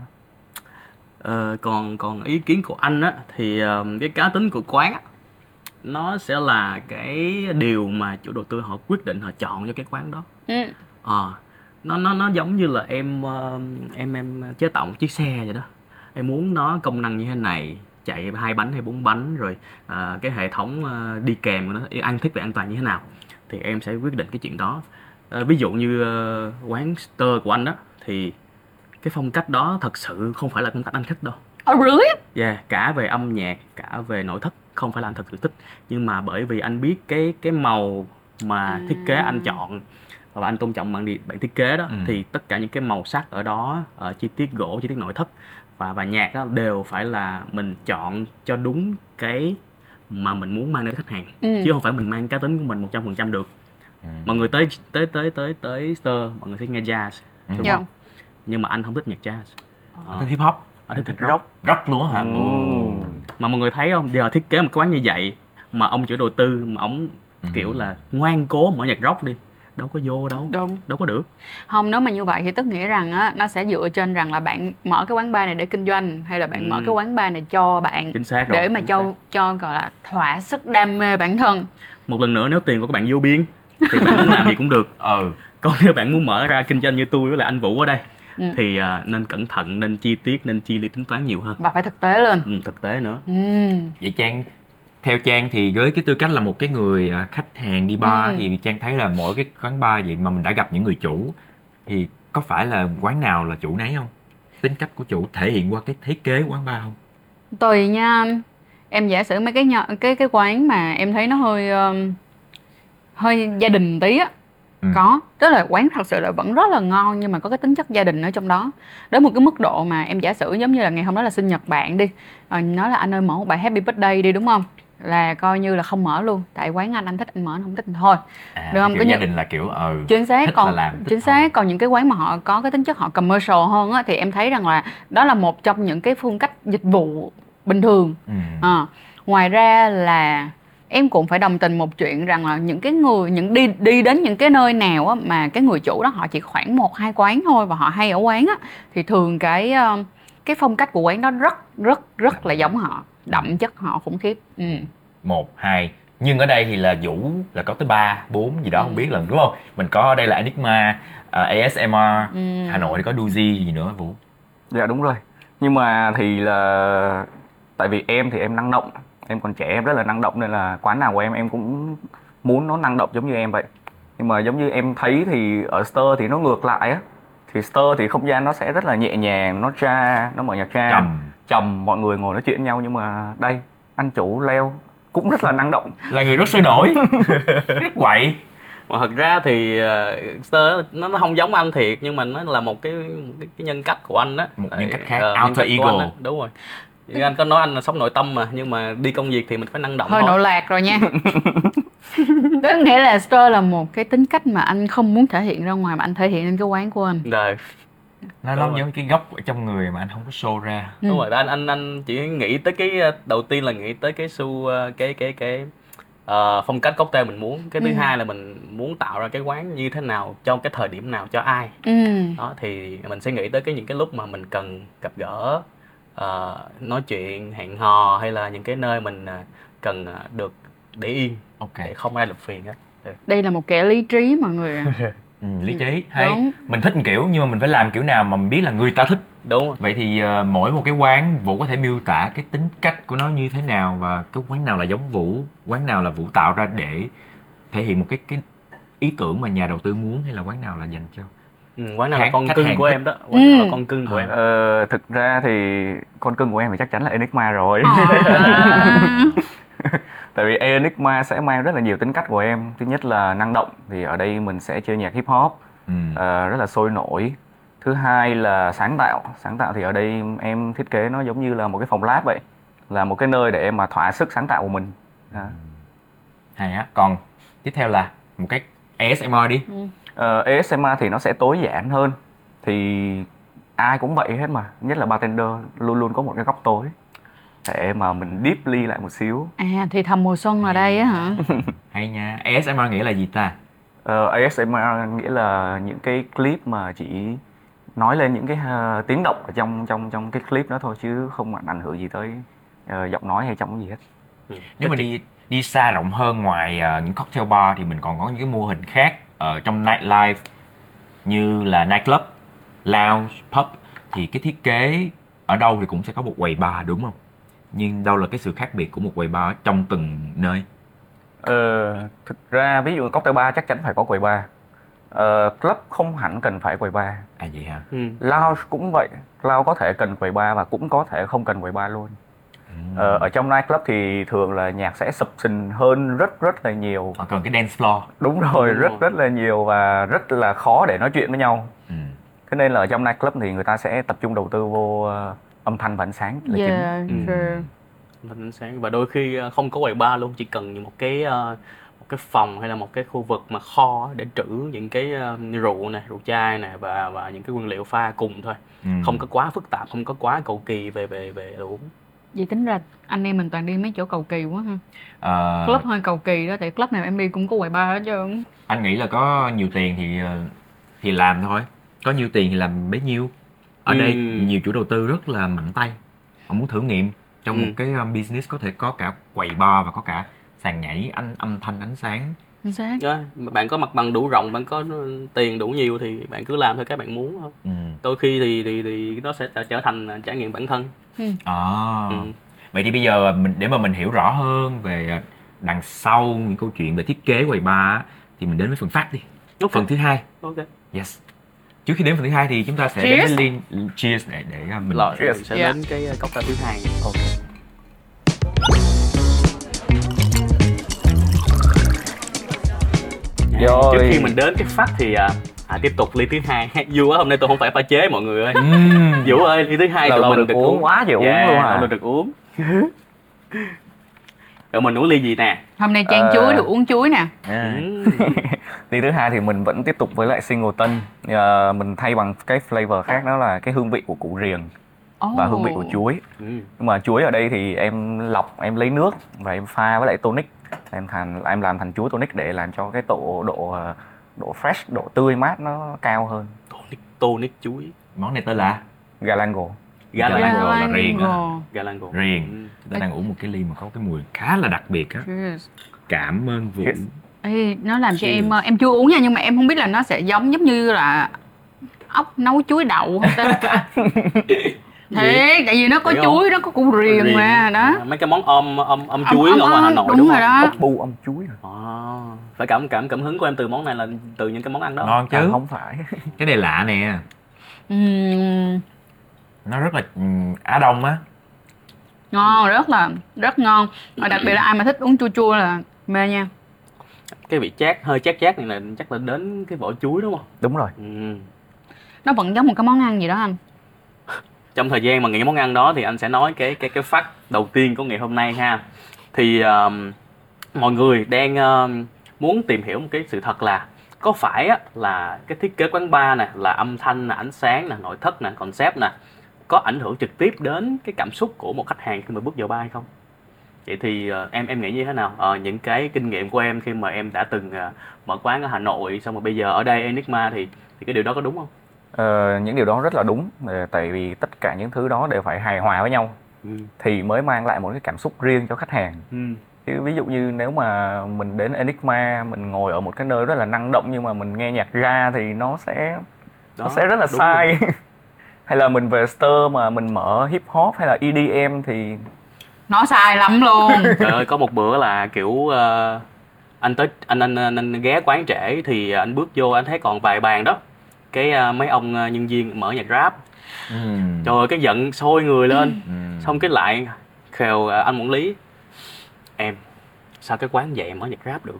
Ờ, còn còn ý kiến của anh á thì ờ, cái cá tính của quán á, nó sẽ là cái điều mà chủ đầu tư họ quyết định họ chọn cho cái quán đó. Ừ. Ờ, nó nó nó giống như là em ờ, em em chế tạo một chiếc xe vậy đó. Em muốn nó công năng như thế này chạy hai bánh hay bốn bánh rồi ờ, cái hệ thống đi kèm của nó an thiết về an toàn như thế nào thì em sẽ quyết định cái chuyện đó. Ờ, ví dụ như ờ, quán stir của anh đó thì cái phong cách đó thật sự không phải là phong cách anh thích đâu. Oh really? Yeah, cả về âm nhạc, cả về nội thất không phải là anh thật sự thích nhưng mà bởi vì anh biết cái cái màu mà thiết kế anh chọn và anh tôn trọng bạn đi bạn thiết kế đó Ừ. thì tất cả những cái màu sắc ở đó ờ, chi tiết gỗ chi tiết nội thất và và nhạc đó đều phải là mình chọn cho đúng cái mà mình muốn mang đến khách hàng Ừ. chứ không phải mình mang cá tính của mình một trăm phần trăm được Ừ. mọi người tới tới tới tới tới Stir mọi người thích nghe jazz Ừ. đúng Dạ. không nhưng mà anh không thích nhạc jazz Anh thích hip hop anh thích thích rock rock luôn á hả? Ừ. Mà mọi người thấy không? Giờ thiết kế một cái quán như vậy mà ông chủ đầu tư mà ông Ừ. kiểu là ngoan cố mở nhạc rock đi đâu có vô đâu đúng. đâu có được. Không nếu mà như vậy thì tức nghĩa rằng á nó sẽ dựa trên rằng là bạn mở cái quán bar này để kinh doanh hay là bạn Ừ. mở cái quán bar này cho bạn chính xác rồi để mà chính cho xác. cho gọi là thỏa sức đam mê bản thân. Một lần nữa nếu tiền của các bạn vô biên thì bạn muốn làm gì cũng được. Ừ. Còn nếu bạn muốn mở ra kinh doanh như tôi với lại anh Vũ ở đây Ừ. thì à, nên cẩn thận nên chi tiết nên chi lý tính toán nhiều hơn và phải thực tế lên ừ, thực tế nữa ừ. vậy trang theo trang thì với cái tư cách là một cái người à, khách hàng đi bar Ừ. thì trang thấy là mỗi cái quán bar vậy mà mình đã gặp những người chủ thì có phải là quán nào là chủ nấy không tính cách của chủ thể hiện qua cái thiết kế quán bar không tùy nha em giả sử mấy cái nhỏ, cái cái quán mà em thấy nó hơi um, hơi gia đình tí á Ừ. có. Tức là quán thật sự là vẫn rất là ngon nhưng mà có cái tính chất gia đình ở trong đó. Đến một cái mức độ mà em giả sử giống như là ngày hôm đó là sinh nhật bạn đi ờ, nói là anh ơi mở một bài happy birthday đi đúng không? Là coi như là không mở luôn. Tại quán anh anh thích anh mở anh không thích thì thôi. À, Được không? Có gia đình là kiểu ừ chính xác Thích là còn làm, thích chính xác còn những cái quán mà họ có cái tính chất họ commercial hơn á thì em thấy rằng là đó là một trong những cái phương cách dịch vụ bình thường. Ừ. À, ngoài ra là em cũng phải đồng tình một chuyện rằng là những cái người những đi đi đến những cái nơi nào á, mà cái người chủ đó họ chỉ khoảng một hai quán thôi và họ hay ở quán á thì thường cái ờ, cái phong cách của quán đó rất rất rất là giống họ đậm chất họ khủng khiếp ừ. một hai nhưng ở đây thì là vũ là có tới ba bốn gì đó Ừ. không biết lần đúng không mình có ở đây là enigma à, asmr Ừ. hà nội thì có duzi gì nữa vũ Dạ đúng rồi. Nhưng mà thì là tại vì em thì em năng động, em còn trẻ em rất là năng động nên là quán nào của em em cũng muốn nó năng động giống như em vậy. Nhưng mà giống như em thấy thì ở Stir thì nó ngược lại á. Thì Stir thì không gian nó sẽ rất là nhẹ nhàng, nó tra, nó mở nhạc tra, trầm trầm mọi người ngồi nói chuyện với nhau nhưng mà đây anh chủ leo cũng rất là năng động. là người rất sôi nổi rất quậy mà thật ra thì uh, Stir nó nó không giống anh thiệt nhưng mà nó là một cái một cái, cái nhân cách của anh á Một nhân cách khác, ờ, alter ego. đúng rồi anh có nói anh là sống nội tâm mà nhưng mà đi công việc thì mình phải năng động hơi thôi nội lạc rồi nha tức nghĩa là Stir là một cái tính cách mà anh không muốn thể hiện ra ngoài mà anh thể hiện lên cái quán của anh rồi nó Đúng giống rồi. như cái góc ở trong người mà anh không có show ra Ừ. đúng rồi anh anh anh chỉ nghĩ tới cái ờ, đầu tiên là nghĩ tới cái su ờ, cái cái cái ờ, phong cách cocktail mình muốn cái thứ Ừ. hai là mình muốn tạo ra cái quán như thế nào trong cái thời điểm nào cho ai ừ. đó thì mình sẽ nghĩ tới cái những cái lúc mà mình cần gặp gỡ ờ, nói chuyện hẹn hò hay là những cái nơi mình ờ, cần ờ, được để yên ok để không ai làm phiền hết đây là một kẻ lý trí mọi người ạ. ừ, lý trí hay Đúng. mình thích một kiểu nhưng mà mình phải làm kiểu nào mà mình biết là người ta thích đúng rồi. vậy thì ờ, mỗi một cái quán vũ có thể miêu tả cái tính cách của nó như thế nào và cái quán nào là giống vũ quán nào là vũ tạo ra để thể hiện một cái cái ý tưởng mà nhà đầu tư muốn hay là quán nào là dành cho ừ, quán nào là con cưng của em đó quán nào Ừ. là con cưng của Ờ. em Ờ, thực ra thì con cưng của em thì chắc chắn là Enigma rồi. À. Tại vì Enigma sẽ mang rất là nhiều tính cách của em. Thứ nhất là năng động thì ở đây mình sẽ chơi nhạc hip hop ừ. ờ, rất là sôi nổi. Thứ hai là sáng tạo. Sáng tạo thì ở đây em thiết kế nó giống như là một cái phòng lab vậy. Là một cái nơi để em mà thỏa sức sáng tạo của mình. Đó. hay á còn tiếp theo là một cái ASMR đi Ờ, ASMR thì nó sẽ tối giản hơn. Thì ai cũng vậy hết mà. Nhất là bartender luôn luôn có một cái góc tối để mà mình deeply lại một xíu. à thì thầm mùa xuân ở đây á hả hay nha ASMR nghĩa là gì ta Ờ, ASMR nghĩa là những cái clip mà chỉ nói lên những cái ờ, tiếng động ở trong trong trong cái clip đó thôi chứ không ảnh hưởng gì tới ờ, giọng nói hay trong cái gì hết. nếu mà đi đi xa rộng hơn ngoài ờ, những cocktail bar thì mình còn có những cái mô hình khác ở trong nightlife như là nightclub, lounge, pub thì cái thiết kế ở đâu thì cũng sẽ có một quầy bar đúng không? Nhưng đâu là cái sự khác biệt của một quầy bar trong từng nơi? Ờ, thực ra ví dụ cocktail bar chắc chắn phải có quầy bar. Ờ, club không hẳn cần phải quầy bar. À vậy hả? ừ. Lounge cũng vậy. Lounge có thể cần quầy bar và cũng có thể không cần quầy bar luôn. Ờ, ở trong nightclub thì thường là nhạc sẽ sập sình hơn rất rất là nhiều cần cái dance floor đúng rồi Đúng rất rồi. rất là nhiều và rất là khó để nói chuyện với nhau ừ. thế nên là ở trong nightclub thì người ta sẽ tập trung đầu tư vô ờ, âm thanh và ánh sáng là chính Yeah, Ừ. sure. Mình ánh sáng và đôi khi ờ, không có quầy bar luôn chỉ cần một cái ờ, một cái phòng hay là một cái khu vực mà kho để trữ những cái rượu này rượu chai này và và những cái nguyên liệu pha cùng thôi Ừ. không có quá phức tạp không có quá cầu kỳ về về về đồ uống Vậy tính ra anh em mình toàn đi mấy chỗ cầu kỳ quá ha. Ờ, Club hơi cầu kỳ đó, tại club nào em đi cũng có quầy bar hết trơn. anh nghĩ là có nhiều tiền thì ờ, thì làm thôi có nhiều tiền thì làm bấy nhiêu ở đây Ừ. nhiều chủ đầu tư rất là mạnh tay họ muốn thử nghiệm trong Ừ. một cái um, business có thể có cả quầy bar và có cả sàn nhảy anh âm thanh ánh sáng xác. đó, bạn có mặt bằng đủ rộng bạn có tiền đủ nhiều thì bạn cứ làm theo cái bạn muốn thôi ừ. đôi khi thì thì thì nó sẽ trở thành trải nghiệm bản thân à. Ừ. vậy thì bây giờ mình để mà mình hiểu rõ hơn về đằng sau những câu chuyện về thiết kế quầy bar thì mình đến với phần phát đi Ok. phần thứ hai ok yes trước khi đến phần thứ hai thì chúng ta sẽ đến Cheers. với ly cheers để để uh, mình Yes. mình sẽ Yeah. đến cái cốc trà thứ hai Ok. À, Rồi. trước khi mình đến cái phát thì à, à, tiếp tục ly thứ hai vui quá hôm nay tôi không phải pha chế mọi người ơi Ừm. vũ ơi ly thứ hai tụi mình được uống, quá trời uống yeah, luôn à. được uống rồi mình uống ly gì nè Hôm nay chan Ờ. chuối được uống chuối nè. À. Ừ. Ly thứ hai thì mình vẫn tiếp tục với lại singleton Ờ, mình thay bằng cái flavor khác đó là cái hương vị của củ riềng và hương vị của chuối Ừ. nhưng mà chuối ở đây thì em lọc em lấy nước và em pha với lại tonic em thành em làm thành chuối tonic để làm cho cái độ độ ờ, độ fresh độ tươi mát nó cao hơn. Tonic tonic chuối. Món này tên là? Galango Galango galango là riêng á. Galango. riêng. Ừ. chúng ta đang uống một cái ly mà có cái mùi khá là đặc biệt á. Cảm ơn vũ Yes. Ê, nó làm cho em ờ, em chưa uống nha nhưng mà em không biết là nó sẽ giống giống như là ốc nấu chuối đậu không ta thế tại vì nó có không? chuối nó có củ riềng mà đó. À, mấy cái món om om om Om- chuối ở ngoài Hà Nội đúng đúng, rồi không đó. ốc bu âm chuối à? À, phải cảm cảm cảm hứng của em từ món này là từ những cái món ăn đó. Ngon À, chứ không phải. Cái này lạ nè. Ừm, nó rất là á đông á. Ngon rất là rất ngon. Và đặc biệt là ai mà thích uống chua chua là mê nha. Cái vị chát hơi chát chát này là chắc là đến cái vỏ chuối đúng không? Đúng rồi. Ừ. nó vẫn giống một cái món ăn gì đó anh trong thời gian mà nghĩ món ăn đó thì anh sẽ nói cái cái cái phát đầu tiên của ngày hôm nay ha. Thì um, mọi người đang um, muốn tìm hiểu một cái sự thật là có phải á, là cái thiết kế quán bar nè là âm thanh nè ánh sáng nè nội thất nè concept nè có ảnh hưởng trực tiếp đến cái cảm xúc của một khách hàng khi mà bước vào bar hay không? Vậy thì uh, em em nghĩ như thế nào? Uh, những cái kinh nghiệm của em khi mà em đã từng uh, mở quán ở Hà Nội xong rồi bây giờ ở đây Enigma thì thì cái điều đó có đúng không? Ờ, những điều đó rất là đúng Ờ, tại vì tất cả những thứ đó đều phải hài hòa với nhau ừ. thì mới mang lại một cái cảm xúc riêng cho khách hàng. Ừ. chứ ví dụ như nếu mà mình đến Enigma mình ngồi ở một cái nơi rất là năng động nhưng mà mình nghe nhạc ra thì nó sẽ Đó, nó sẽ rất là sai. Hay là mình về stir mà mình mở hip hop hay là EDM thì nó sai lắm luôn. Trời ơi, có một bữa là kiểu ờ, anh tới anh, anh anh anh ghé quán trễ thì anh bước vô anh thấy còn vài bàn đó cái ờ, mấy ông ờ, nhân viên mở nhạc rap. Ừm. trời ơi cái giận sôi người lên. Ừm. xong cái lại khều ờ, anh quản lý. Em sao cái quán vậy mở nhạc rap được?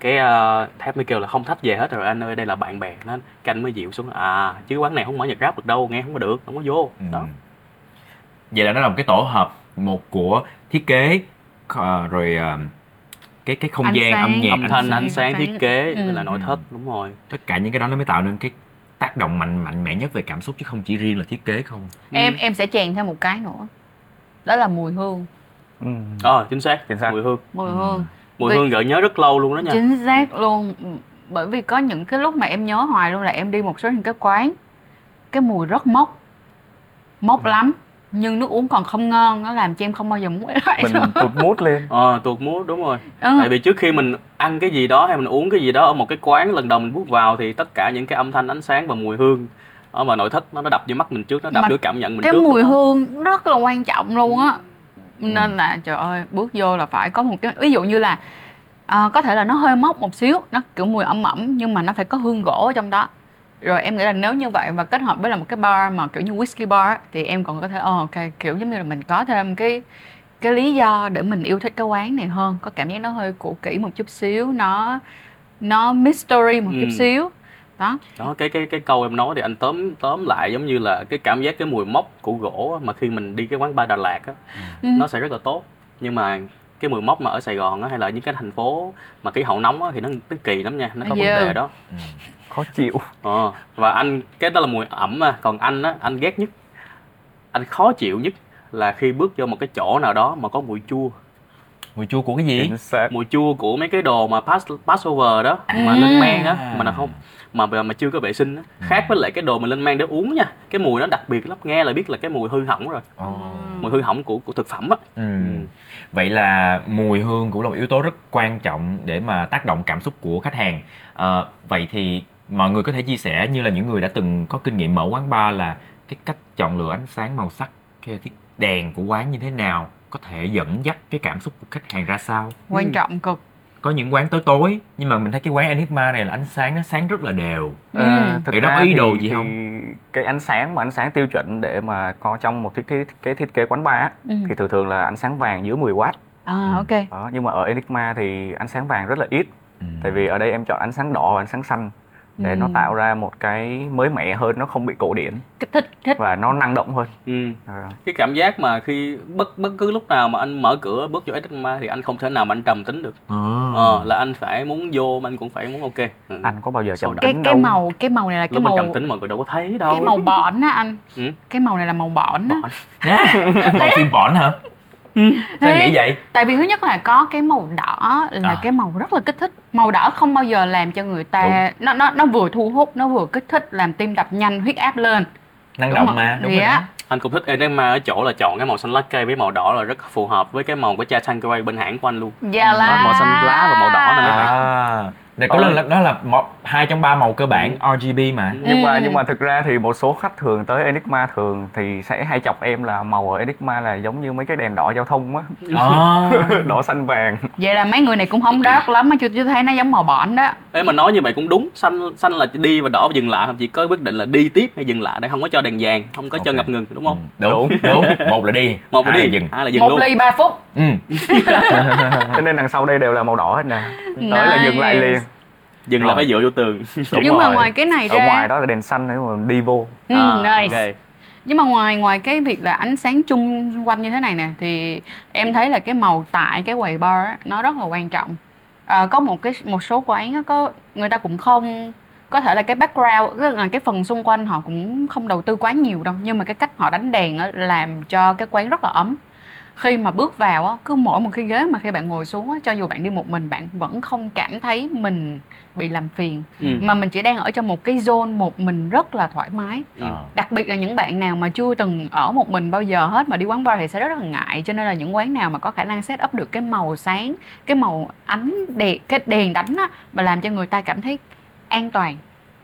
Cái uh, thép mới kêu là không thách về hết rồi anh ơi đây là bạn bè. Nên cái anh mới dịu xuống. À chứ quán này không mở nhạc rap được đâu nghe không có được không có vô. Ừm. đó. Vậy là nó là một cái tổ hợp một của thiết kế ờ, rồi ờ, cái cái không Ánh gian sáng, âm nhạc âm thanh sáng, ánh sáng. ánh thiết kế ừ. là nội thất đúng rồi. Tất cả những cái đó nó mới tạo nên cái tác động mạnh mạnh mẽ nhất về cảm xúc chứ không chỉ riêng là thiết kế không? Em em sẽ chèn thêm một cái nữa. Đó là mùi hương. Ừ, ờ chính xác. Chính xác. mùi hương. Mùi Ừ. hương. Mùi Vì- hương gợi nhớ rất lâu luôn đó nha. Chính xác luôn. Ừ, bởi vì có những cái lúc mà em nhớ hoài luôn là em đi một số những cái quán cái mùi rất mốc. Mốc lắm nhưng nước uống còn không ngon nó làm cho em không bao giờ muốn lại mình tụt mút lên ờ tuột múa đúng rồi. Ừ. tại vì trước khi mình ăn cái gì đó hay mình uống cái gì đó ở một cái quán lần đầu mình bước vào thì tất cả những cái âm thanh ánh sáng và mùi hương ở mà nội thất nó nó đập vô mắt mình trước nó đập vô cảm nhận mình cái trước. mùi hương rất là quan trọng luôn á. Nên là trời ơi bước vô là phải có một cái ví dụ như là à, có thể là nó hơi mốc một xíu nó kiểu mùi ẩm ẩm nhưng mà nó phải có hương gỗ ở trong đó rồi em nghĩ là nếu như vậy và kết hợp với là một cái bar mà kiểu như whisky bar á, thì em còn có thể oh, ok kiểu giống như là mình có thêm cái cái lý do để mình yêu thích cái quán này hơn. Có cảm giác nó hơi cũ kỹ một chút xíu nó nó mystery một chút Ừ. xíu. Đó. Đó cái cái cái câu em nói thì anh tóm tóm lại giống như là cái cảm giác cái mùi mốc của gỗ mà khi mình đi cái quán bar Đà Lạt á Ừ. nó sẽ rất là tốt. Nhưng mà cái mùi mốc mà ở Sài Gòn á hay là những cái thành phố mà khí hậu nóng á thì nó nó kỳ lắm nha nó có vấn đề đó khó chịu ờ, và anh cái đó là mùi ẩm mà còn anh á anh ghét nhất anh khó chịu nhất là khi bước vô một cái chỗ nào đó mà có mùi chua mùi chua của cái gì mùi chua của mấy cái đồ mà pass passover đó mà Ừ. lên men á mà nó không mà mà chưa có vệ sinh á khác với lại cái đồ mà lên men để uống nha cái mùi nó đặc biệt lắm nghe là biết là cái mùi hư hỏng rồi Ồ. mùi hư hỏng của của thực phẩm á Ừ. Ừ. Vậy là mùi hương cũng là một yếu tố rất quan trọng để mà tác động cảm xúc của khách hàng. Ờ, vậy thì mọi người có thể chia sẻ như là những người đã từng có kinh nghiệm mở quán bar là cái cách chọn lựa ánh sáng màu sắc, cái đèn của quán như thế nào có thể dẫn dắt cái cảm xúc của khách hàng ra sao. quan trọng cực Có những quán tối tối nhưng mà mình thấy cái quán Enigma này là ánh sáng nó sáng rất là đều. Ừ. Ờ, thực ra ý thì- đồ gì thì không? cái ánh sáng mà ánh sáng tiêu chuẩn để mà có trong một thiết kế cái thiết kế quán bar á, Ừ. thì thường thường là ánh sáng vàng dưới 10W à ok đó nhưng mà ở Enigma thì ánh sáng vàng rất là ít Ừ. tại vì ở đây em chọn ánh sáng đỏ và ánh sáng xanh để nó Ừ. tạo ra một cái mới mẻ hơn nó không bị cổ điển kích thích thích và nó năng động hơn ừ. Ờ, cái cảm giác mà khi bất bất cứ lúc nào mà anh mở cửa bước vô Edma thì anh không thể nào mà anh trầm tính được Ờ. ờ, là anh phải muốn vô mà anh cũng phải muốn ok ừ. anh có bao giờ chọn cái cái đâu màu cái màu này là cái lúc mà màu trầm tính mọi người đâu có thấy đâu cái màu bỏn á anh Ừ. cái màu này là màu bỏn á Bỏn. Còn phim bỏn hả? Sao Thế- nghĩ vậy? tại vì thứ nhất là có cái màu đỏ là À. cái màu rất là kích thích màu đỏ không bao giờ làm cho người ta nó nó nó vừa thu hút nó vừa kích thích làm tim đập nhanh huyết áp lên Năng Đúng động mà, đúng Thì rồi. đó. anh cũng thích Edma ở chỗ là chọn cái màu xanh lá cây với màu đỏ là rất phù hợp với cái màu của cha Tanqueray bên hãng của anh luôn Dạ Nó là màu xanh lá và màu đỏ này À, này có Ờ. lần đó là một hai trong ba màu cơ bản RGB mà. nhưng mà Ừ. nhưng mà thực ra thì một số khách thường tới Enigma thường thì sẽ hay chọc em là màu ở Enigma là giống như mấy cái đèn đỏ giao thông á À. đỏ xanh vàng vậy là mấy người này cũng không đắt lắm mà chưa chưa thấy nó giống màu bỏn đó Ê mà nói như vậy cũng đúng xanh xanh là đi và đỏ và dừng lại không chỉ có quyết định là đi tiếp hay dừng lại đây không có cho đèn vàng không có cho Ok. ngập ngừng đúng không Ừ, đúng đúng một là đi một là đi là dừng hai là dừng một luôn ly ba phút ừ. cho nên đằng sau đây đều là màu đỏ hết nè tới là dừng lại Nice. liền dừng là Rồi. phải dựa vô tường Đúng nhưng mà rồi. ngoài cái này ở ra ngoài đó là đèn xanh nếu mà đi vô ừ, À, nice ok. nhưng mà ngoài ngoài cái việc là ánh sáng chung quanh như thế này nè thì em thấy là cái màu tại cái quầy bar á, nó rất là quan trọng à, có một cái một số quán á, có người ta cũng không có thể là cái background tức là cái phần xung quanh họ cũng không đầu tư quá nhiều đâu nhưng mà cái cách họ đánh đèn á, làm cho cái quán rất là ấm khi mà bước vào á, cứ mỗi một cái ghế mà khi bạn ngồi xuống á, cho dù bạn đi một mình bạn vẫn không cảm thấy mình bị làm phiền Ừ. mà mình chỉ đang ở trong một cái zone một mình rất là thoải mái. Ờ. đặc biệt là những bạn nào mà chưa từng ở một mình bao giờ hết mà đi quán bar thì sẽ rất là ngại cho nên là những quán nào mà có khả năng set up được cái màu sáng cái màu ánh đèn cái đèn đánh á mà làm cho người ta cảm thấy an toàn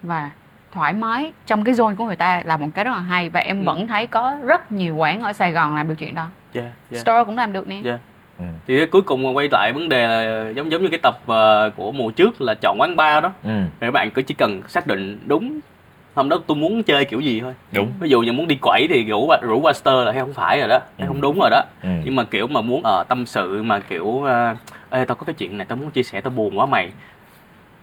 và thoải mái trong cái zone của người ta là một cái rất là hay và em Ừ. vẫn thấy có rất nhiều quán ở Sài Gòn làm được chuyện đó Yeah, yeah. store cũng làm được nè Yeah. Ừ. thì cuối cùng mà quay lại vấn đề là giống giống như cái tập ờ, của mùa trước là chọn quán bar đó Ừ. thì các bạn cứ chỉ cần xác định đúng hôm đó tôi muốn chơi kiểu gì thôi Đúng. ví dụ như muốn đi quẩy thì rủ rủ Waster là hay không phải rồi đó hay Ừ. không đúng rồi đó Ừ. nhưng mà kiểu mà muốn ở tâm sự mà kiểu ờ, ê tao có cái chuyện này tao muốn chia sẻ tao buồn quá mày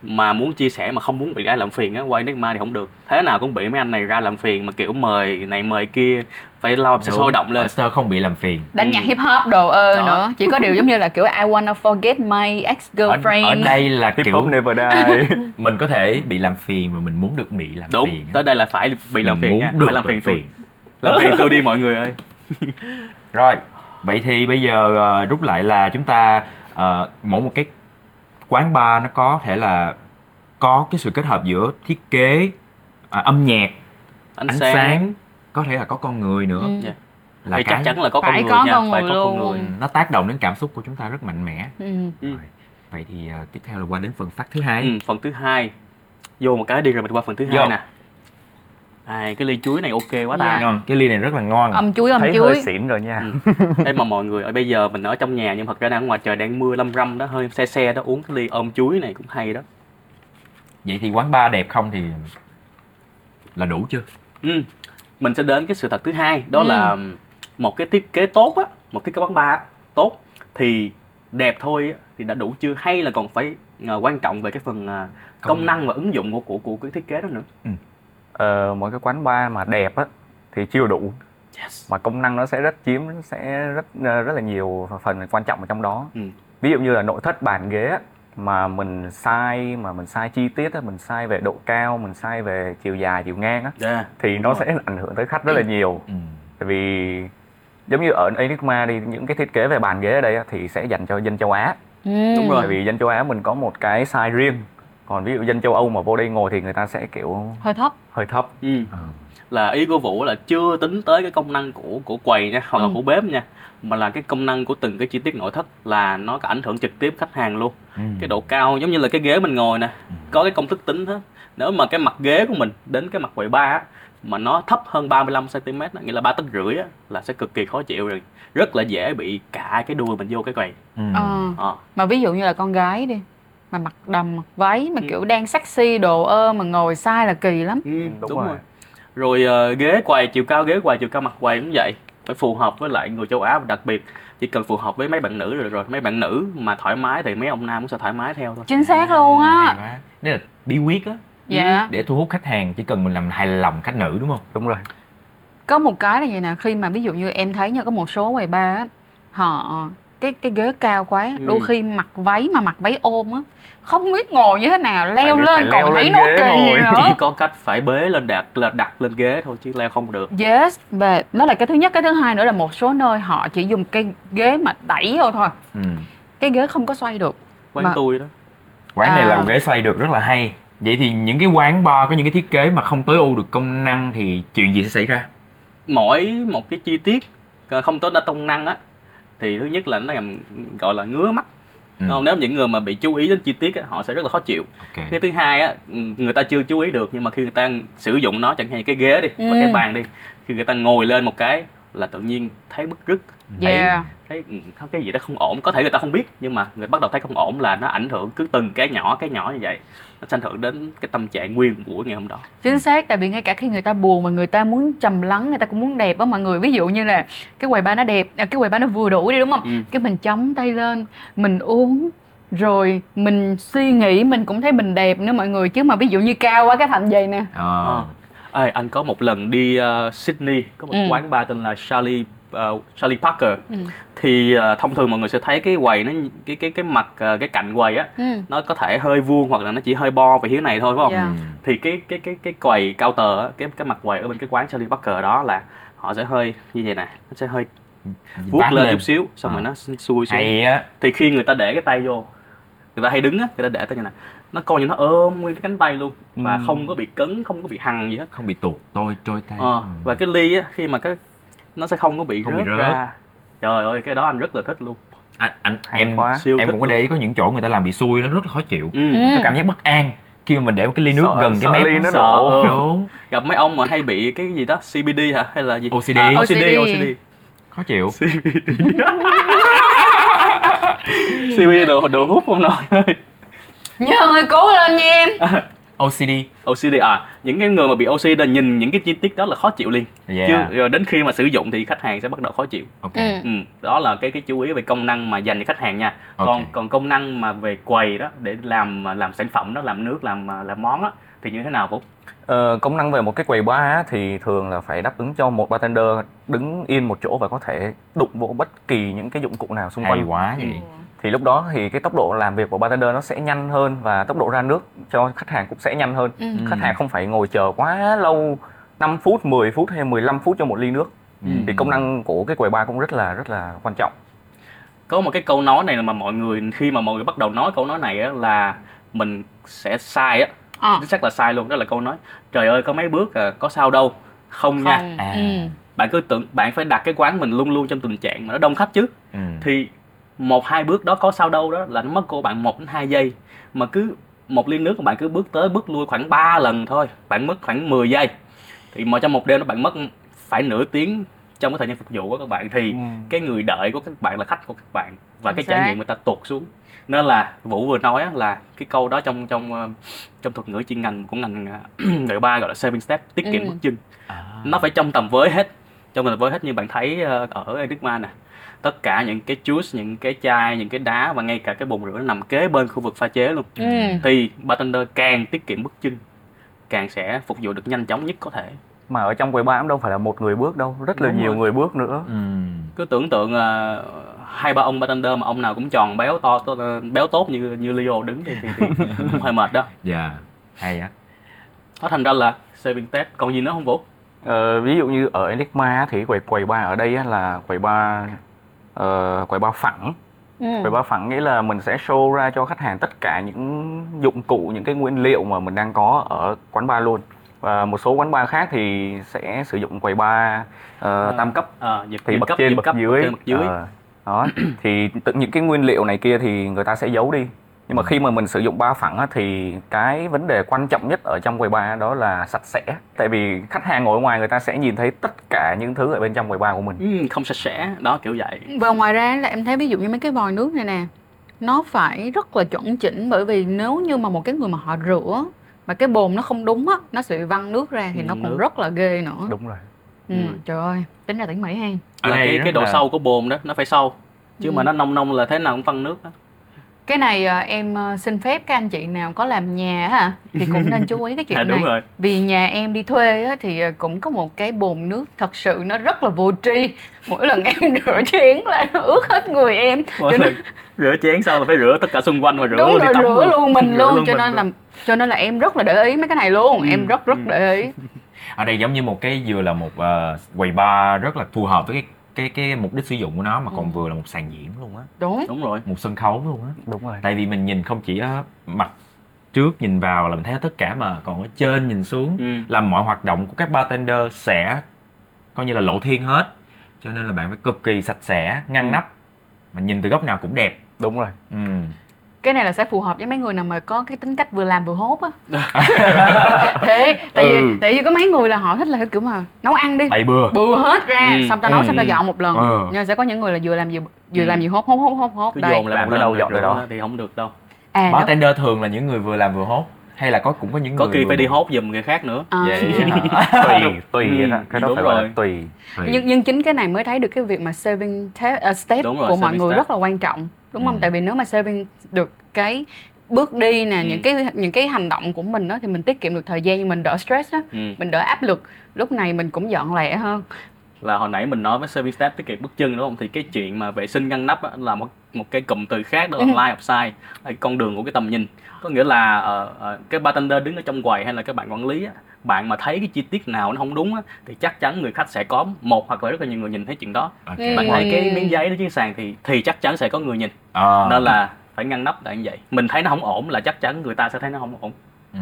mà muốn chia sẻ mà không muốn bị ai làm phiền á quay nước ma thì không được. Thế nào cũng bị mấy anh này ra làm phiền mà kiểu mời này mời kia phải lo sẽ Đúng. sôi động lên. Master không bị làm phiền. Đánh Ừ. nhạc hip hop đồ ơ Đó. nữa. Chỉ có điều giống như là kiểu I wanna forget my ex ở, girlfriend ở đây là hip kiểu never die. mình có thể bị làm phiền mà mình muốn được bị làm đúng. phiền tới đây là phải bị làm Mình phiền muốn nha. được phải làm làm phiền phiền. làm phiền tôi đi mọi người ơi. Rồi, vậy thì bây giờ ờ, rút lại là chúng ta ờ, mỗi một cái quán bar nó có thể là có cái sự kết hợp giữa thiết kế, à, âm nhạc, ánh, ánh sáng, sáng, có thể là có con người nữa. Ừ. Dạ. Là Thì cái chắc chắn là có con Phải người có nha con phải người có con người nó tác động đến cảm xúc của chúng ta rất mạnh mẽ. Ừ. Ừ. Rồi, Vậy thì ờ, tiếp theo là qua đến phần phát thứ hai. Ừ, phần thứ hai vô một cái đi rồi mình qua phần thứ Vô. hai nè à, cái ly chuối này ok quá ta. Dạ. Ngon, cái ly này rất là ngon. âm chuối âm thấy chuối. hơi xỉn rồi nha. Ừ. Ê mà mọi người ở bây giờ mình ở trong nhà nhưng thật ra đang ngoài trời đang mưa lâm râm đó hơi xe xe đó uống cái ly ôm chuối này cũng hay đó. Vậy thì quán bar đẹp không thì là đủ chưa? Ừ. mình sẽ đến cái sự thật thứ hai đó Ừ. là một cái thiết kế tốt á một thiết kế quán bar tốt. Thì đẹp thôi á, thì đã đủ chưa? Hay là còn phải à, quan trọng về cái phần à, công, Công năng và ứng dụng của của của cái thiết kế đó nữa Ờ, một cái quán bar mà đẹp á thì chưa đủ yes. mà công năng nó sẽ rất chiếm sẽ rất ờ, rất là nhiều phần quan trọng ở trong đó Ừ. ví dụ như là nội thất bàn ghế á, mà mình sai mà mình sai chi tiết á, mình sai về độ cao mình sai về chiều dài chiều ngang á Yeah. thì nó sẽ ảnh hưởng tới khách rất là nhiều ừ. tại vì giống như ở Enigma đi những cái thiết kế về bàn ghế ở đây á, thì sẽ dành cho dân châu Á Ừ. Đúng rồi. bởi vì dân châu Á mình có một cái size riêng còn ví dụ dân châu Âu mà vô đây ngồi thì người ta sẽ kiểu hơi thấp hơi thấp Ừ. Ừ. là ý của vũ là chưa tính tới cái công năng của của quầy nha hoặc là Ừ. của bếp nha mà là cái công năng của từng cái chi tiết nội thất là nó có ảnh hưởng trực tiếp khách hàng luôn Ừ. cái độ cao giống như là cái ghế mình ngồi nè Ừ. có cái công thức tính hết nếu mà cái mặt ghế của mình đến cái mặt quầy ba á, mà nó thấp hơn 35 cm á, nghĩa là ba tấc rưỡi á, là sẽ cực kỳ khó chịu rồi rất là dễ bị cả cái đuôi mình vô cái quầy Ừ. Ờ. Ờ. mà ví dụ như là con gái đi mà mặc đầm mặc váy mà Ừ. kiểu đang sexy đồ ơ mà ngồi sai là kỳ lắm. Ừ, đúng đúng, rồi. rồi. Rồi ờ, ghế quầy chiều cao ghế quầy chiều cao mặt quầy cũng vậy. Phải phù hợp với lại người châu Á và đặc biệt. Chỉ cần phù hợp với mấy bạn nữ rồi rồi mấy bạn nữ mà thoải mái thì mấy ông nam cũng sẽ thoải mái theo thôi. Chính xác luôn á. Đây là bí quyết á dạ. Để thu hút khách hàng chỉ cần mình làm hài lòng khách nữ đúng không? Đúng rồi. Có một cái là vậy nè khi mà ví dụ như em thấy nha có một số quầy bar á họ cái cái ghế cao quá Ừ. đôi khi mặc váy mà mặc váy ôm á không biết ngồi như thế nào leo Phải- lên phải còn leo thấy lên nó ghế kỳ nữa. Chỉ có cách phải bế lên đặt là đặt lên ghế thôi chứ leo không được. Yes và đó là cái thứ nhất. Cái thứ hai nữa là một số nơi họ chỉ dùng cái ghế mà đẩy vô thôi. Ừ. cái ghế không có xoay được. Quán Mà- tôi đó. Quán này À. làm ghế xoay được rất là hay. Vậy thì những cái quán bar có những cái thiết kế mà không tối ưu được công năng thì chuyện gì sẽ xảy ra? Mỗi một cái chi tiết ờ, không tới đa công năng á thì thứ nhất là nó làm gọi là ngứa mắt. Ừ. không nếu những người mà bị chú ý đến chi tiết á, họ sẽ rất là khó chịu. Ok. Cái thứ hai á ừ, người ta chưa chú ý được nhưng mà khi người ta sử dụng nó chẳng hạn như cái ghế đi Ừ. và cái bàn đi khi người ta ngồi lên một cái là tự nhiên thấy bức rứt thấy, yeah. thấy ừ, có cái gì đó không ổn. Có thể người ta không biết nhưng mà người bắt đầu thấy không ổn là nó ảnh hưởng cứ từng cái nhỏ cái nhỏ như vậy nó sẽ ảnh hưởng đến cái tâm trạng nguyên của buổi ngày hôm đó chính xác tại vì ngay cả khi người ta buồn mà người ta muốn trầm lắng người ta cũng muốn đẹp á mọi người ví dụ như là cái quầy bar nó đẹp à, cái quầy bar nó vừa đủ đi đúng không Ừ. cái mình chống tay lên mình uống rồi mình suy nghĩ mình cũng thấy mình đẹp nữa mọi người chứ mà ví dụ như cao quá cái thành vậy nè Ờ. Ê, anh có một lần đi ờ, Sydney có một Ừ. quán bar tên là Charlie ờ, Charlie Parker Ừ. thì ờ, thông thường mọi người sẽ thấy cái quầy nó cái cái cái mặt ờ, cái cạnh quầy á ừ. nó có thể hơi vuông hoặc là nó chỉ hơi bo về phía này thôi phải không? Dạ. Ừ. Thì cái cái cái cái quầy cao tờ á, cái cái mặt quầy ở bên cái quán Charlie Parker đó là họ sẽ hơi như vậy nè, nó sẽ hơi vuốt Vác lên chút xíu xong Ờ. rồi nó xuôi xuống. hay á Thì khi người ta để cái tay vô, người ta hay đứng á, người ta để tay như này, nó coi như nó ôm nguyên cái cánh tay luôn và Ừ. không có bị cứng, không có bị hằn gì hết. không bị tuột tôi trôi tay Ờ, Ừ. và cái ly á khi mà cái nó sẽ không có bị Không bị rớt, rớt. ra. Trời ơi, cái đó anh rất là thích luôn. anh, anh Hay em quá. Siêu em cũng có để ý có những chỗ người ta làm bị xui nó rất là khó chịu Ừ. Ừ. cảm giác bất an khi mà mình để một cái ly nước Sợ- gần sợ cái mép ly nó sợ. đổ đúng Gặp mấy ông mà hay bị cái gì đó CBD hả hay là gì? OCD. À, OCD, OCD. OCD. khó chịu CBD đồ đồ hút không nói nhớ ơi cố lên nha em OCD OCD à những cái người mà bị OCD nhìn những cái chi tiết đó là khó chịu liền. Yeah. Chứ rồi đến khi mà sử dụng thì khách hàng sẽ bắt đầu khó chịu. Ok. Ừ. ừ, đó là cái cái chú ý về công năng mà dành cho khách hàng nha. Còn Ok. còn công năng mà về quầy đó để làm làm sản phẩm đó làm nước làm làm món á thì như thế nào Vũ Ờ, công năng về một cái quầy bar á, thì thường là phải đáp ứng cho một bartender đứng yên một chỗ và có thể đụng vô bất kỳ những cái dụng cụ nào xung hay quanh quá vậy thì lúc đó thì cái tốc độ làm việc của bartender nó sẽ nhanh hơn và tốc độ ra nước cho khách hàng cũng sẽ nhanh hơn Ừ. khách hàng không phải ngồi chờ quá lâu 5 phút 10 phút hay 15 phút cho một ly nước Ừ. thì công năng của cái quầy bar cũng rất là rất là quan trọng có một cái câu nói này là mà mọi người khi mà mọi người bắt đầu nói câu nói này á là mình sẽ sai á Ờ. chính xác là sai luôn đó là câu nói trời ơi có mấy bước à, có sao đâu không, nha không À. ừ. bạn cứ tưởng bạn phải đặt cái quán mình luôn luôn trong tình trạng mà nó đông khách chứ Ừ. thì một hai bước đó có sao đâu đó là nó mất của bạn một đến hai giây mà cứ một ly nước của bạn cứ bước tới bước lui khoảng 3 lần thôi bạn mất khoảng 10 giây thì mà trong một đêm đó bạn mất phải nửa tiếng trong cái thời gian phục vụ của các bạn thì Ừ. cái người đợi của các bạn là khách của các bạn và Chính cái xác. trải nghiệm người ta tụt xuống nên là vũ vừa nói là cái câu đó trong trong ờ, trong thuật ngữ chuyên ngành của ngành ngữ ba gọi là saving step tiết kiệm Ừ. bước chân À. nó phải trong tầm với hết trong tầm với hết như bạn thấy ờ, ở Enigma nè tất cả những cái juice những cái chai những cái đá và ngay cả cái bồn rửa nó nằm kế bên khu vực pha chế luôn Ừ. thì bartender càng tiết kiệm bước chân càng sẽ phục vụ được nhanh chóng nhất có thể mà ở trong quầy bar cũng đâu phải là một người bước đâu rất là Đúng nhiều rồi. người bước nữa Ừ. cứ tưởng tượng ờ, hai ba ông bartender mà ông nào cũng tròn béo to, to béo tốt như như Leo đứng thì, thì, thì cũng hơi mệt đó dạ hay á nó thành ra là saving step còn gì nữa không vũ Ờ, ví dụ như ở Enigma thì quầy quầy bar ở đây á là quầy bar ờ, quầy bar phẳng. Ừ. quầy bar phẳng nghĩa là mình sẽ show ra cho khách hàng tất cả những dụng cụ những cái nguyên liệu mà mình đang có ở quán bar luôn. Và một số quán bar khác thì sẽ sử dụng quầy bar ờ, Ờ, tam cấp. Ờ, nhịp, thì nhịp bậc cấp, trên bậc cấp, dưới, bậc dưới. Ờ, đó. Thì tự những cái nguyên liệu này kia thì người ta sẽ giấu đi nhưng mà khi mà mình sử dụng bar phẳng á, thì cái vấn đề quan trọng nhất ở trong quầy bar đó là sạch sẽ tại vì khách hàng ngồi ngoài người ta sẽ nhìn thấy tất cả những thứ ở bên trong quầy bar của mình Ừ, không sạch sẽ đó kiểu vậy Và ngoài ra là em thấy ví dụ như mấy cái vòi nước này nè Nó phải rất là chuẩn chỉnh Bởi vì nếu như mà một cái người mà họ rửa Mà cái bồn nó không đúng á Nó sẽ bị văng nước ra thì Ừ, nó còn nước. rất là ghê nữa đúng rồi ừ. Ừ. Trời ơi, tính ra tỉ mỉ hen là cái cái độ là- sâu của bồn đó nó phải sâu chứ Ừ. mà nó nông nông là thế nào cũng phân nước đó. Cái này à, em à, xin phép các anh chị nào có làm nhà á hả? Thì cũng nên chú ý cái chuyện à, này. đúng rồi. Vì nhà em đi thuê á, thì à, cũng có một cái bồn nước thật sự nó rất là vô tri. Mỗi lần em rửa chén là nó ướt hết người em. Mỗi nên- lần rửa chén xong là phải rửa tất cả xung quanh và rửa đúng luôn rồi đi tắm rửa luôn. mình Rửa luôn cho mình nên là cho nên là em rất là để ý mấy cái này luôn. Ừ, em rất rất ừ. để ý. Ở đây giống như một cái vừa là một ờ, quầy bar rất là phù hợp với cái cái cái mục đích sử dụng của nó mà còn Ừ. vừa là một sàn diễn luôn á đúng đúng rồi một sân khấu luôn á đúng rồi tại vì mình nhìn không chỉ ở mặt trước nhìn vào là mình thấy tất cả mà còn ở trên nhìn xuống ừ. là mọi hoạt động của các bartender sẽ coi như là lộ thiên hết cho nên là bạn phải cực kỳ sạch sẽ ngăn Ừ. nắp mà nhìn từ góc nào cũng đẹp đúng rồi ừ. Cái này là sẽ phù hợp với mấy người nào mà có cái tính cách vừa làm vừa hốt á thế tại vì Ừ. tại vì có mấy người là họ thích là cái kiểu mà nấu ăn đi bày bừa bừa hết ra Ừ. xong ta nấu Ừ. xong ta dọn một lần Ừ. nhưng sẽ có những người là vừa làm vừa vừa Ừ. làm vừa hốt hốt hốt hốt hốt cứ đây dồn Làm một lần đâu dọn rồi đó. thì không được đâu à đó. bartender thường là những người vừa làm vừa hốt hay là có cũng có những có người khi phải đi hốt giùm người khác nữa À. Vậy tùy tùy Ừ, đó. cái đó đúng phải gọi là rồi. tùy Tùy. nhưng nhưng chính cái này mới thấy được cái việc mà saving te- uh, step Đúng rồi, của mọi người step. rất là quan trọng đúng không Ừ. tại vì nếu mà saving được cái bước đi nè Ừ. những cái những cái hành động của mình đó thì mình tiết kiệm được thời gian nhưng mình đỡ stress đó ừ. mình đỡ áp lực lúc này mình cũng dọn lẹ hơn là hồi nãy mình nói với service step tiết kiệm bước chân đúng không thì cái chuyện mà vệ sinh ngăn nắp á, là một một cái cụm từ khác đó là Ừ. line of sight là con đường của cái tầm nhìn có nghĩa là ờ, ờ, cái bartender đứng ở trong quầy hay là các bạn quản lý á, bạn mà thấy cái chi tiết nào nó không đúng á, thì chắc chắn người khách sẽ có một hoặc là rất là nhiều người nhìn thấy chuyện đó Ok. Ừ. bạn thấy cái miếng giấy đó trên sàn thì thì chắc chắn sẽ có người nhìn Ờ. nên là phải ngăn nắp là như vậy mình thấy nó không ổn là chắc chắn người ta sẽ thấy nó không ổn ừ,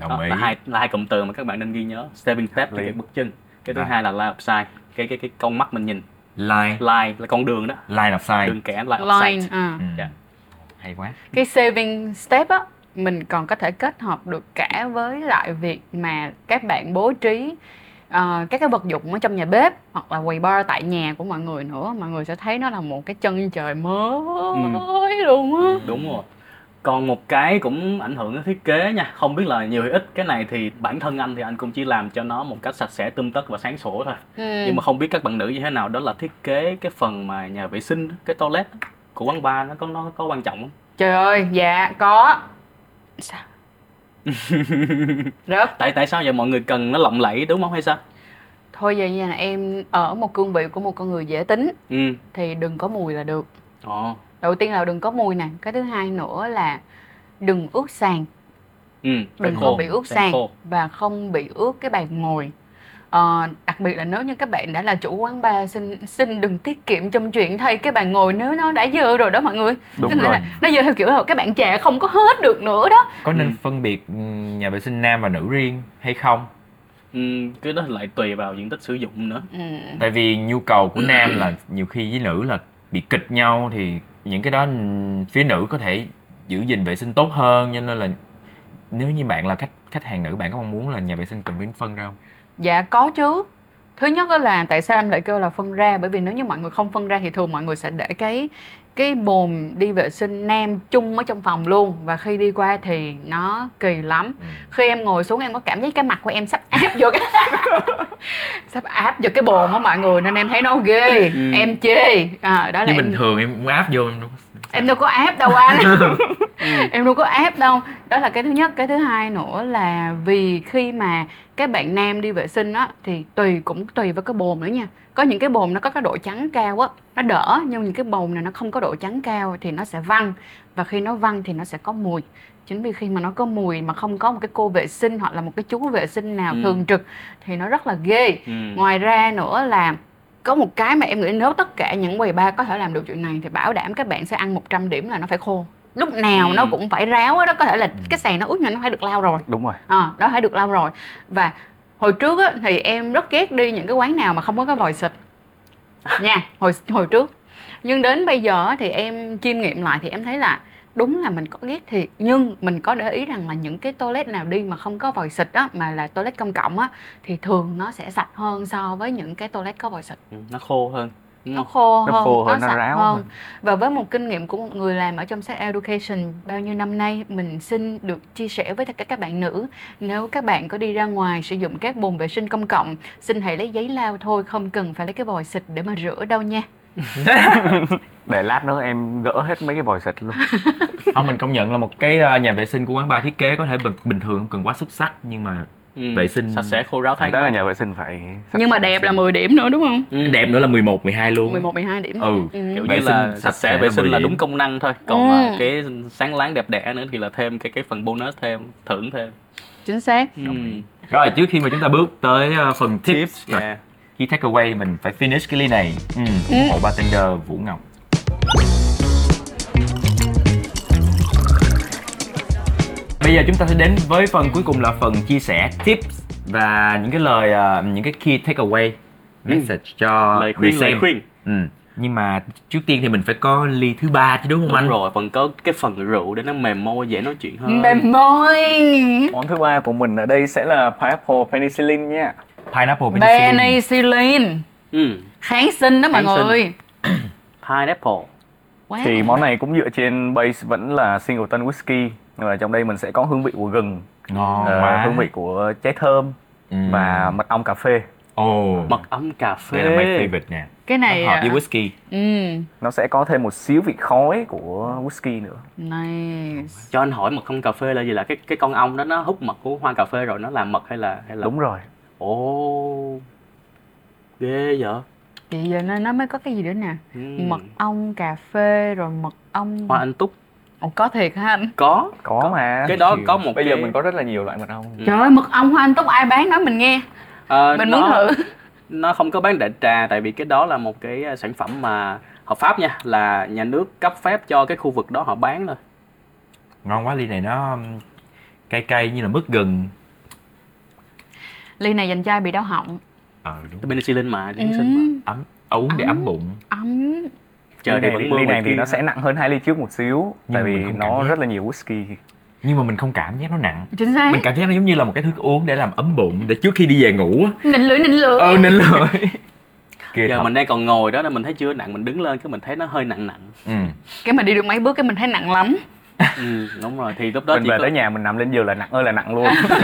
đồng đó, ý là hai là hai cụm từ mà các bạn nên ghi nhớ stepping step thì cái bước chân cái thứ Rồi. hai là line of sight cái cái cái con mắt mình nhìn line line là con đường đó line of sight đường kẻ line of sight à. ừ. Dạ. Hay quá. Cái saving step á mình còn có thể kết hợp được cả với lại việc mà các bạn bố trí ờ, các cái vật dụng ở trong nhà bếp hoặc là quầy bar tại nhà của mọi người nữa. Mọi người sẽ thấy nó là một cái chân trời mới luôn á. Đúng rồi. Còn một cái cũng ảnh hưởng đến thiết kế nha. Không biết là nhiều hay ít cái này thì bản thân anh thì anh cũng chỉ làm cho nó một cách sạch sẽ tươm tất và sáng sủa thôi. Ừ. nhưng mà không biết các bạn nữ như thế nào đó là thiết kế cái phần mà nhà vệ sinh cái toilet của quán bar nó có nó có quan trọng không? Trời ơi dạ có. Sao? Rớt tại tại sao vậy mọi người cần nó lộng lẫy đúng không hay sao? Thôi vậy nha em ở một cương vị của một con người dễ tính. Ừ. Thì đừng có mùi là được. Ồ. Đầu tiên là đừng có mùi nè cái thứ hai nữa là đừng ướt sàn. Ừ đừng sàn có bị ướt sàn khô. và không bị ướt cái bàn ngồi. Ờ, đặc biệt là nếu như các bạn đã là chủ quán bar xin xin đừng tiết kiệm trong chuyện thay cái bàn ngồi nếu nó đã dơ rồi đó mọi người. Đúng là rồi. nó dơ theo kiểu là các bạn chà không có hết được nữa đó. Có nên Ừ. phân biệt ừ, nhà vệ sinh nam và nữ riêng hay không? Ừ, cái đó lại tùy vào diện tích sử dụng nữa. Ừ. tại vì nhu cầu của nam là nhiều khi với nữ là bị kịch nhau thì những cái đó ừ, phía nữ có thể giữ gìn vệ sinh tốt hơn cho nên là nếu như bạn là khách khách hàng nữ bạn có mong muốn là nhà vệ sinh cần phải phân ra không? Dạ có chứ thứ nhất đó là tại sao em lại kêu là phân ra? Bởi vì nếu như mọi người không phân ra thì thường mọi người sẽ để cái cái bồn đi vệ sinh nam chung ở trong phòng luôn. Và khi đi qua thì nó kỳ lắm. Ừ. khi em ngồi xuống em có cảm giác cái mặt của em sắp áp vô cái sắp áp vô cái bồn á mọi người nên em thấy nó ghê Ừ. em chê. À, đó là nhưng em bình thường em áp vô em em đâu có áp đâu anh. Em đâu có áp đâu. Đó là cái thứ nhất. Cái thứ hai nữa là vì khi mà các bạn nam đi vệ sinh á thì tùy cũng tùy vào cái bồn nữa nha. Có những cái bồn nó có cái độ trắng cao á nó đỡ. Nhưng những cái bồn này nó không có độ trắng cao thì nó sẽ văng. Và khi nó văng thì nó sẽ có mùi. Chính vì khi mà nó có mùi mà không có một cái cô vệ sinh hoặc là một cái chú vệ sinh nào Ừ. thường trực thì nó rất là ghê. Ừ. ngoài ra nữa là có một cái mà em nghĩ nếu tất cả những quầy bar có thể làm được chuyện này thì bảo đảm các bạn sẽ ăn 100 điểm là nó phải khô. Lúc nào Ừ. nó cũng phải ráo đó có thể là cái sàn nó ướt nhưng nó phải được lau rồi. Đúng rồi. À, đó phải được lau rồi. Và hồi trước á, thì em rất ghét đi những cái quán nào mà không có cái vòi xịt. Nha hồi hồi trước. Nhưng đến bây giờ thì em chiêm nghiệm lại thì em thấy là đúng là mình có ghét thiệt nhưng mình có để ý rằng là những cái toilet nào đi mà không có vòi xịt á mà là toilet công cộng á thì thường nó sẽ sạch hơn so với những cái toilet có vòi xịt. Ừ, nó khô hơn nó khô Nó hơn khô hơn, nó sạch ráo hơn. hơn. và với một kinh nghiệm của một người làm ở trong sex education bao nhiêu năm nay mình xin được chia sẻ với tất cả các bạn nữ. Nếu các bạn có đi ra ngoài sử dụng các bồn vệ sinh công cộng xin hãy lấy giấy lau thôi không cần phải lấy cái vòi xịt để mà rửa đâu nha để lát nữa em gỡ hết mấy cái vòi xịt luôn không mình công nhận là một cái ờ, nhà vệ sinh của quán bar thiết kế có thể bình, bình thường không cần quá xuất sắc nhưng mà Ừ. vệ sinh- sạch sẽ khô ráo thấy đó là nhà vệ sinh phải nhưng mà đẹp là 10 điểm nữa đúng không ừ. đẹp nữa là 11, 12 luôn 11 12 điểm Ừ. kiểu ừ. như Vệ là sinh sạch sạch sẽ vệ là sinh 10 là đúng công năng thôi còn Ừ. à, cái sáng láng đẹp đẽ nữa thì là thêm cái cái phần bonus thêm thưởng thêm chính xác ừ. rồi trước khi mà chúng ta bước tới ờ, phần tips, yeah. Key takeaway mình phải finish cái ly này ừ. Ừ. ủng hộ bartender Vũ Ngọc Bây giờ chúng ta sẽ đến với phần cuối cùng là phần chia sẻ tips và những cái lời ờ, những cái key takeaway message cho lời người khuyên lời xem. khuyên Ừ. Nhưng mà trước tiên thì mình phải có ly thứ ba chứ đúng không đúng anh? rồi còn có cái phần rượu để nó mềm môi dễ nói chuyện hơn mềm môi món thứ ba của mình ở đây sẽ là pineapple penicillin nha Pineapple penicillin. penicillin ừ. kháng sinh đó mọi Kháng sinh. người pineapple Wow. thì món này cũng dựa trên base vẫn là singleton whisky mà trong đây mình sẽ có hương vị của gừng Ngon quá. hương vị của trái thơm Ừ. và mật ong cà phê Ồ. mật ong cà phê Đây là my favorite nè. cái này Nó hợp với à, whisky. ừ nó sẽ có thêm một xíu vị khói của whisky nữa nice cho anh hỏi mật ong cà phê là gì là cái cái con ong đó nó hút mật của hoa cà phê rồi nó làm mật hay là hay là đúng rồi ồ ghê vậy? Vậy giờ nó, nó mới có cái gì nữa nè? Ừ. Mật ong cà phê rồi mật ong. Hoa anh túc. Ồ, có thiệt hả anh? có. Có, mà. Cái đó có một bây cái giờ mình có rất là nhiều loại mật ong. Trời ơi, mật ong hoa anh túc ai bán nói mình nghe. Ờ, Mình nó, muốn thử. nó không có bán đại trà tại vì cái đó là một cái ờ, sản phẩm mà hợp pháp nha là nhà nước cấp phép cho cái khu vực đó họ bán thôi. Ngon quá ly này nó um, cay cay như là mứt gừng. Ly này dành cho ai bị đau họng Ờ đúng. penicillin mà kháng sinh mà ừ, Ấm uống để Ấm. ấm bụng. Ấm trời ly này, vẫn ly mưa này ngoài thì nó sẽ nặng hơn hai ly trước một xíu Nhưng tại vì mình nó rất là nhiều whisky Nhưng mà mình không cảm giác nó nặng. Chính xác Mình cảm giác nó giống như là một cái thức uống để làm ấm bụng để trước khi đi về ngủ á. Nịnh lưỡi nịnh lưỡi Ờ nên lời. Kìa giờ thật. mình đang còn ngồi đó nên mình thấy chưa nặng mình đứng lên cái mình thấy nó hơi nặng nặng Ừ. Cái mà đi được mấy bước cái mình thấy nặng lắm ừ, đúng rồi thì lúc đó mình chỉ về có tới nhà mình nằm lên giường là nặng ơi là nặng luôn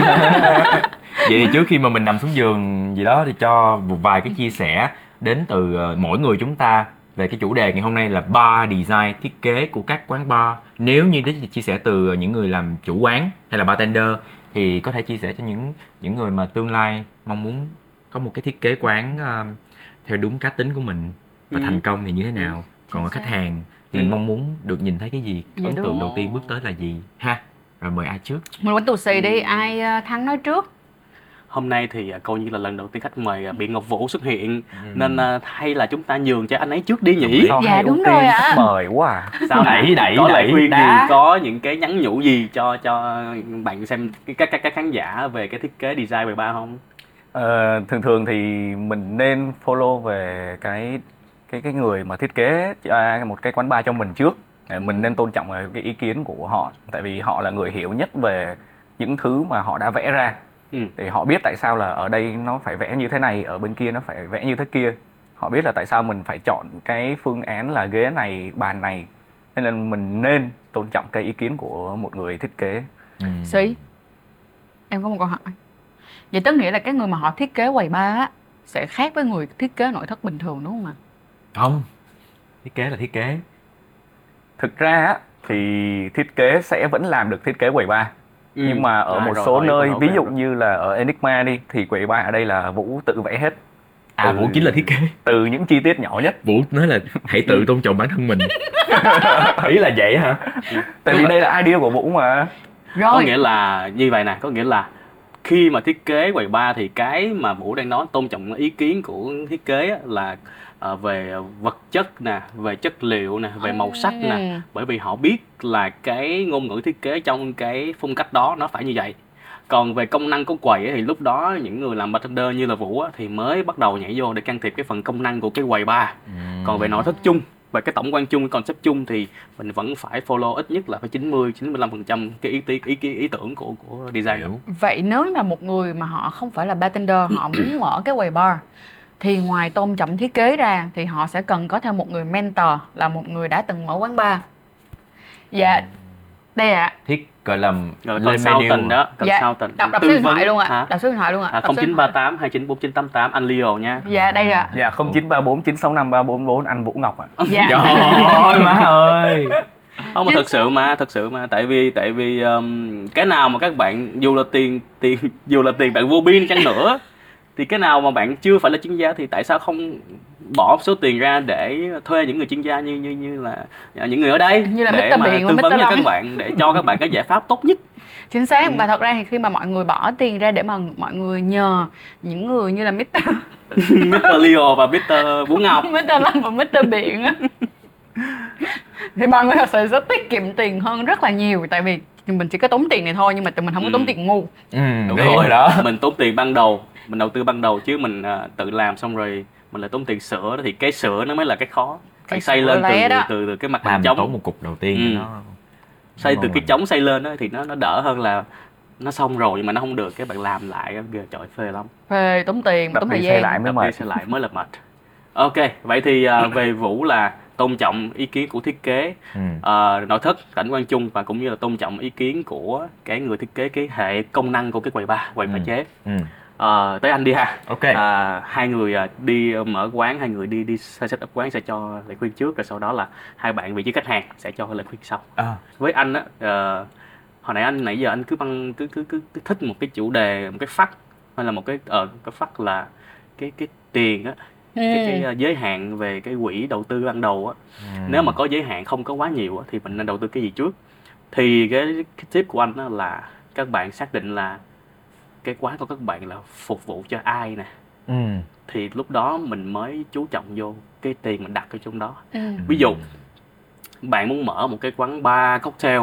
Vậy thì trước khi mà mình nằm xuống giường gì đó thì cho một vài cái chia sẻ đến từ ờ, mỗi người chúng ta về cái chủ đề ngày hôm nay là bar design thiết kế của các quán bar. Nếu như đến chia sẻ từ những người làm chủ quán hay là bartender thì có thể chia sẻ cho những những người mà tương lai mong muốn có một cái thiết kế quán ờ, theo đúng cá tính của mình và Ừ. thành công thì như thế nào. Còn ở khách hàng thì Ừ. mình mong muốn được nhìn thấy cái gì, Dạ ấn tượng đầu tiên bước tới là gì ha. Rồi mời ai trước? Mình quánh tù xì đi, ai ờ, thắng nói trước hôm nay thì à, coi như là lần đầu tiên khách mời à, Biện Ngọc Vũ xuất hiện nên à, hay là chúng ta nhường cho anh ấy trước đi nhỉ Sao Dạ, đúng rồi ạ. mời quá à. sao Đẩy, đẩy, có lời đẩy, khuyên đá. gì có những cái nhắn nhủ gì cho cho bạn xem cái- các các các khán giả về cái thiết kế design về ba không Ờ, thường thường thì mình nên follow về cái cái cái người mà thiết kế à, một cái quán bar cho mình trước. Mình nên tôn trọng cái ý kiến của họ. Tại vì họ là người hiểu nhất về những thứ mà họ đã vẽ ra. Ừ. để họ biết tại sao là ở đây nó phải vẽ như thế này ở bên kia nó phải vẽ như thế kia. Họ biết là tại sao mình phải chọn cái phương án là ghế này bàn này. Nên là mình nên tôn trọng cái ý kiến của một người thiết kế. Ừ. Em có một câu hỏi. Vậy tức nghĩa là cái người mà họ thiết kế quầy bar á Sẽ khác với người thiết kế nội thất bình thường đúng không ạ? Không. Thiết kế là thiết kế. Thực ra á, thì thiết kế sẽ vẫn làm được thiết kế quầy bar Ừ. nhưng mà ở À, một rồi, số rồi, nơi rồi, ví rồi. dụ như là ở Enigma đi thì quầy bar ở đây là Vũ tự vẽ hết. À Ừ. vũ chính là thiết kế. Từ những chi tiết nhỏ nhất. Vũ nói là hãy tự tôn trọng bản thân mình. Ý là vậy hả? Tại vì đây là idea của Vũ mà. Có Rồi. nghĩa là như vậy nè có nghĩa là khi mà thiết kế quầy bar thì cái mà vũ đang nói tôn trọng ý kiến của thiết kế á, là ờ, về vật chất nè về chất liệu nè về màu sắc nè. Ừ. bởi vì họ biết là cái ngôn ngữ thiết kế trong cái phong cách đó nó phải như vậy. Còn về công năng của quầy ấy, thì lúc đó những người làm bartender như là vũ á, thì mới bắt đầu nhảy vô để can thiệp cái phần công năng của cái quầy bar còn về nội thất chung về cái tổng quan chung cái concept chung thì mình vẫn phải follow ít nhất là phải 90 95 phần trăm cái ý, ý, ý, ý, ý tưởng của của design. Hiểu. Vậy nếu mà một người mà họ không phải là bartender Họ muốn mở cái quầy bar Thì ngoài tôn trọng thiết kế ra Thì họ sẽ cần có thêm một người mentor Là một người đã từng mở quán bar. Dạ. Đây ạ. Thiết gọi là rồi lên consultant menu. đó Dạ. consultant. Đọc, đọc Tư số điện vấn. thoại luôn ạ. Hả? Đọc số điện thoại luôn ạ. À, Đọc số điện thoại. 0938 294988 anh Leo nha. Dạ đây ạ. Dạ 0934 965 344 anh Vũ Ngọc ạ. Dạ. Trời ơi má ơi. Không mà thật sự mà thật sự mà. Tại vì tại vì um, cái nào mà các bạn dù là tiền tiền dù là tiền bạn vô biên chăng nữa thì cái nào mà bạn chưa phải là chuyên gia thì tại sao không bỏ số tiền ra để thuê những người chuyên gia như như như là những người ở đây Như là để Mr. mà Biện và tư Mr. vấn cho Long. các bạn để cho các bạn cái giải pháp tốt nhất Chính xác và thật ra thì khi mà mọi người bỏ tiền ra để mà mọi người nhờ những người như là Mr. Mr. Leo và Mr. Vũ Ngọc Mr. Lâm và Mr. Biện á thì mọi người thật sự sẽ tiết kiệm tiền hơn rất là nhiều tại vì mình chỉ có tốn tiền này thôi nhưng mà tụi mình không có tốn Ừ. tiền ngu ừ, đúng đúng rồi đó mình tốn tiền ban đầu mình đầu tư ban đầu chứ mình à, tự làm xong rồi mình lại tốn tiền sửa thì cái sửa nó mới là cái khó Cái phải xây lên từ, đó. từ từ cái mặt làm chống tốn một cục đầu tiên Ừ. nó xây từ cái mình. chống xây lên đó, thì nó nó đỡ hơn là nó xong rồi nhưng mà nó không được cái bạn làm lại ghê trời phê lắm về tốn tiền đập tốn thời gian lại mới mệt xây lại mới là mệt ok vậy thì à, về vũ là tôn trọng ý kiến của thiết kế ừ. à, nội thất cảnh quan chung và cũng như là tôn trọng ý kiến của cái người thiết kế cái hệ công năng của cái quầy bar quầy pha Ừ. chế ừ. Ờ, tới anh đi ha. Ok. À, hai người à, đi mở quán hai người đi đi set up quán sẽ cho lời khuyên trước rồi sau đó là hai bạn vị trí khách hàng sẽ cho lời khuyên sau. À, với anh á ờ, hồi nãy anh nãy giờ anh cứ băng cứ cứ cứ, cứ thích một cái chủ đề một cái phát hay là một cái ờ cái phát là cái cái tiền á cái, cái ừ. ờ, giới hạn về cái quỹ đầu tư ban đầu á. Nếu mà có giới hạn không có quá nhiều á, thì mình nên đầu tư cái gì trước? Thì cái, cái tip của anh á là các bạn xác định là cái quán của các bạn là phục vụ cho ai nè ừ. thì lúc đó mình mới chú trọng vô cái tiền mình đặt ở trong đó Ừ. ví dụ bạn muốn mở một cái quán bar cocktail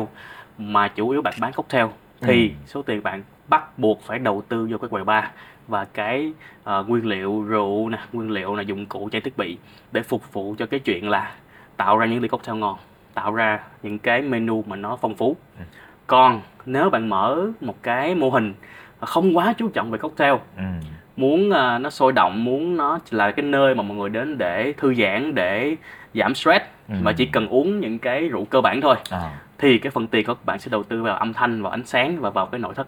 mà chủ yếu bạn bán cocktail thì Ừ. số tiền bạn bắt buộc phải đầu tư vô cái quầy bar và cái ờ, nguyên liệu rượu nè nguyên liệu là dụng cụ trang thiết bị để phục vụ cho cái chuyện là tạo ra những ly cocktail ngon tạo ra những cái menu mà nó phong phú Ừ. còn nếu bạn mở một cái mô hình không quá chú trọng về cocktail. Ừ. muốn à, nó sôi động muốn nó là cái nơi mà mọi người đến để thư giãn để giảm stress. Ừ. và chỉ cần uống những cái rượu cơ bản thôi. À, thì cái phần tiền của các bạn sẽ đầu tư vào âm thanh vào ánh sáng và vào cái nội thất.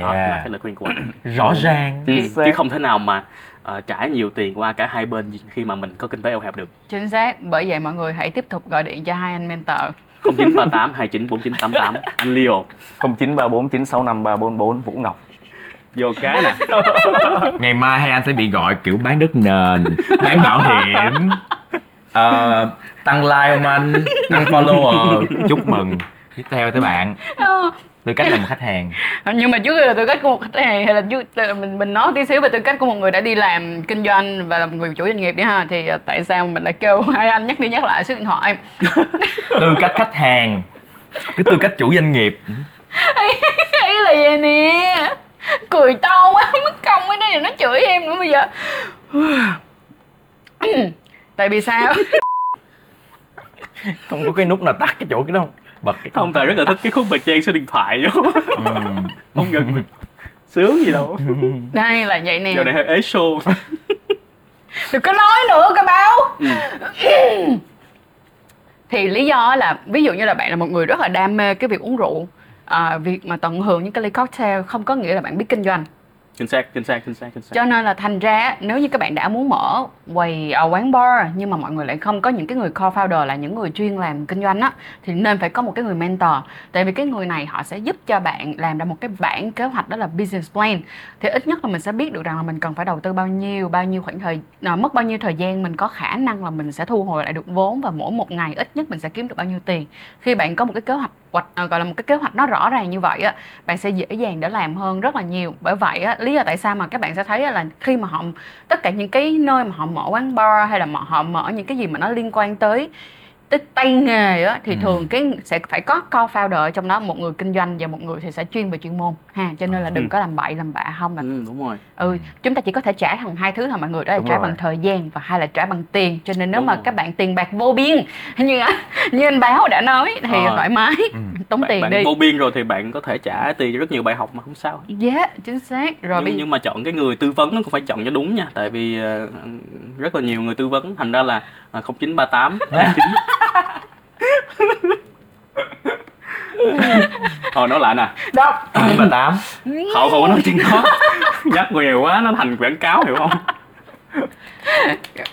Đó là yeah. cái lời khuyên của anh rõ ràng ừ, chứ không thể nào mà ờ, trả nhiều tiền qua cả hai bên khi mà mình có kinh tế eo hẹp được. Chính xác bởi vậy mọi người hãy tiếp tục gọi điện cho hai anh mentor. 0938 294988 anh Leo. 0934 965 344 Vũ Ngọc vô cái nè. Ngày mai hai anh sẽ bị gọi kiểu bán đất nền bán bảo hiểm. Ờ, tăng like không anh? Tăng follower. Chúc mừng. Tiếp theo tới bạn. Tư cách là một khách hàng. Nhưng mà trước khi là tư cách của một khách hàng hay là trước là mình mình nói tí xíu về tư cách của một người đã đi làm kinh doanh và là một người chủ doanh nghiệp đi ha thì à, tại sao mình lại kêu hai anh nhắc đi nhắc lại số điện thoại? Tư cách khách hàng. Cái tư cách chủ doanh nghiệp. Ý là vậy nè cười to quá mất công cái đây nó chửi em nữa bây giờ. Tại vì sao? Không có cái nút nào tắt cái chỗ cái đó không? Bật cái không tài rất là thích cái khúc mà chen số điện thoại vô. Ừ. không gần mình sướng gì đâu. Đây là vậy nè. Giờ này hơi ế show. Đừng có nói nữa các báo. Ừ. thì lý do là ví dụ như là bạn là một người rất là đam mê cái việc uống rượu à, việc mà tận hưởng những cái ly cocktail không có nghĩa là bạn biết kinh doanh. Chính xác chính xác chính xác chính xác. Cho nên là thành ra nếu như các bạn đã muốn mở quầy ở quán bar nhưng mà mọi người lại không có những cái người co-founder là những người chuyên làm kinh doanh á thì nên phải có một cái người mentor. Tại vì cái người này họ sẽ giúp cho bạn làm ra một cái bản kế hoạch đó là business plan. Thì ít nhất là mình sẽ biết được rằng là mình cần phải đầu tư bao nhiêu bao nhiêu khoảng thời à, mất bao nhiêu thời gian mình có khả năng là mình sẽ thu hồi lại được vốn và mỗi một ngày ít nhất mình sẽ kiếm được bao nhiêu tiền. Khi bạn có một cái kế hoạch hoạch gọi là một cái kế hoạch nó rõ ràng như vậy á, bạn sẽ dễ dàng để làm hơn rất là nhiều. Bởi vậy á, lý do tại sao mà các bạn sẽ thấy là khi mà họ, tất cả những cái nơi mà họ mở quán bar hay là mà họ mở những cái gì mà nó liên quan tới tới tay nghề á thì Ừ. thường cái sẽ phải có co-founder ở trong đó một người kinh doanh và một người thì sẽ chuyên về chuyên môn ha cho nên là đừng Ừ. có làm bậy làm bạ không là ừ, đúng rồi ừ chúng ta chỉ có thể trả thằng hai thứ thôi mọi người đó là Đúng trả rồi. bằng thời gian và hai là trả bằng tiền cho nên nếu Đúng mà rồi. các bạn tiền bạc vô biên như như anh báo đã nói thì Ờ. thoải mái Ừ. tống bạn, tiền bạn đi vô biên rồi thì bạn có thể trả tiền cho rất nhiều bài học mà không sao yeah chính xác rồi nhưng, bây nhưng mà chọn cái người tư vấn nó cũng phải chọn cho đúng nha tại vì ờ, rất là nhiều người tư vấn thành ra là ờ, 0938 thôi nói lại nè. Đâu? Ba tám. Họ không có nói chuyện đó. Nhắc nhiều quá nó thành quảng cáo hiểu không?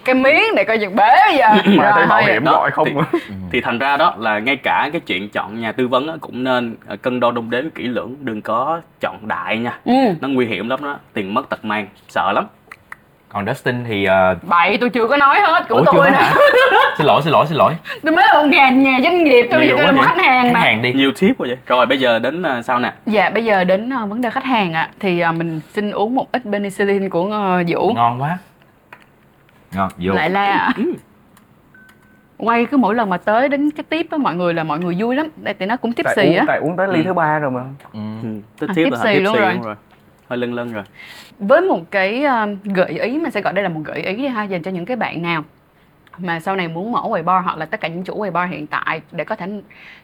Cái miếng này coi chừng bể bây giờ. Mà thấy bảo hiểm đó, gọi không? Thì- thì thành ra đó là ngay cả cái chuyện chọn nhà tư vấn á, cũng nên ờ, cân đo đong đếm kỹ lưỡng đừng có chọn đại nha. Ừ. Nó nguy hiểm lắm đó. Tiền mất tật mang. Sợ lắm còn Dustin thì ờ, bậy tôi chưa có nói hết của ủa, tôi nè xin lỗi xin lỗi xin lỗi. Tôi mới là một nhà nhà doanh nghiệp tôi Nhiều tôi là một khách hàng khách mà hàng đi. Nhiều tip quá vậy. Rồi bây giờ đến ờ, sau nè? Dạ bây giờ đến ờ, vấn đề khách hàng ạ. Thì ờ, mình xin uống một ít penicillin của ờ, vũ. Ngon quá. Ngon vô. Lại la ạ. Quay cứ mỗi lần mà tới đến cái tiếp á mọi người là mọi người vui lắm. Tại thì nó cũng tiếp tại xì uống, á. tại uống tới ly Ừ. thứ ba rồi mà. Ừ. ừ. Tiếp À, tiếp xì luôn rồi. luôn rồi hơi lân lân rồi. Với một cái ờ, gợi ý mình sẽ gọi đây là một gợi ý đi ha dành cho những cái bạn nào mà sau này muốn mở quầy bar hoặc là tất cả những chủ quầy bar hiện tại để có thể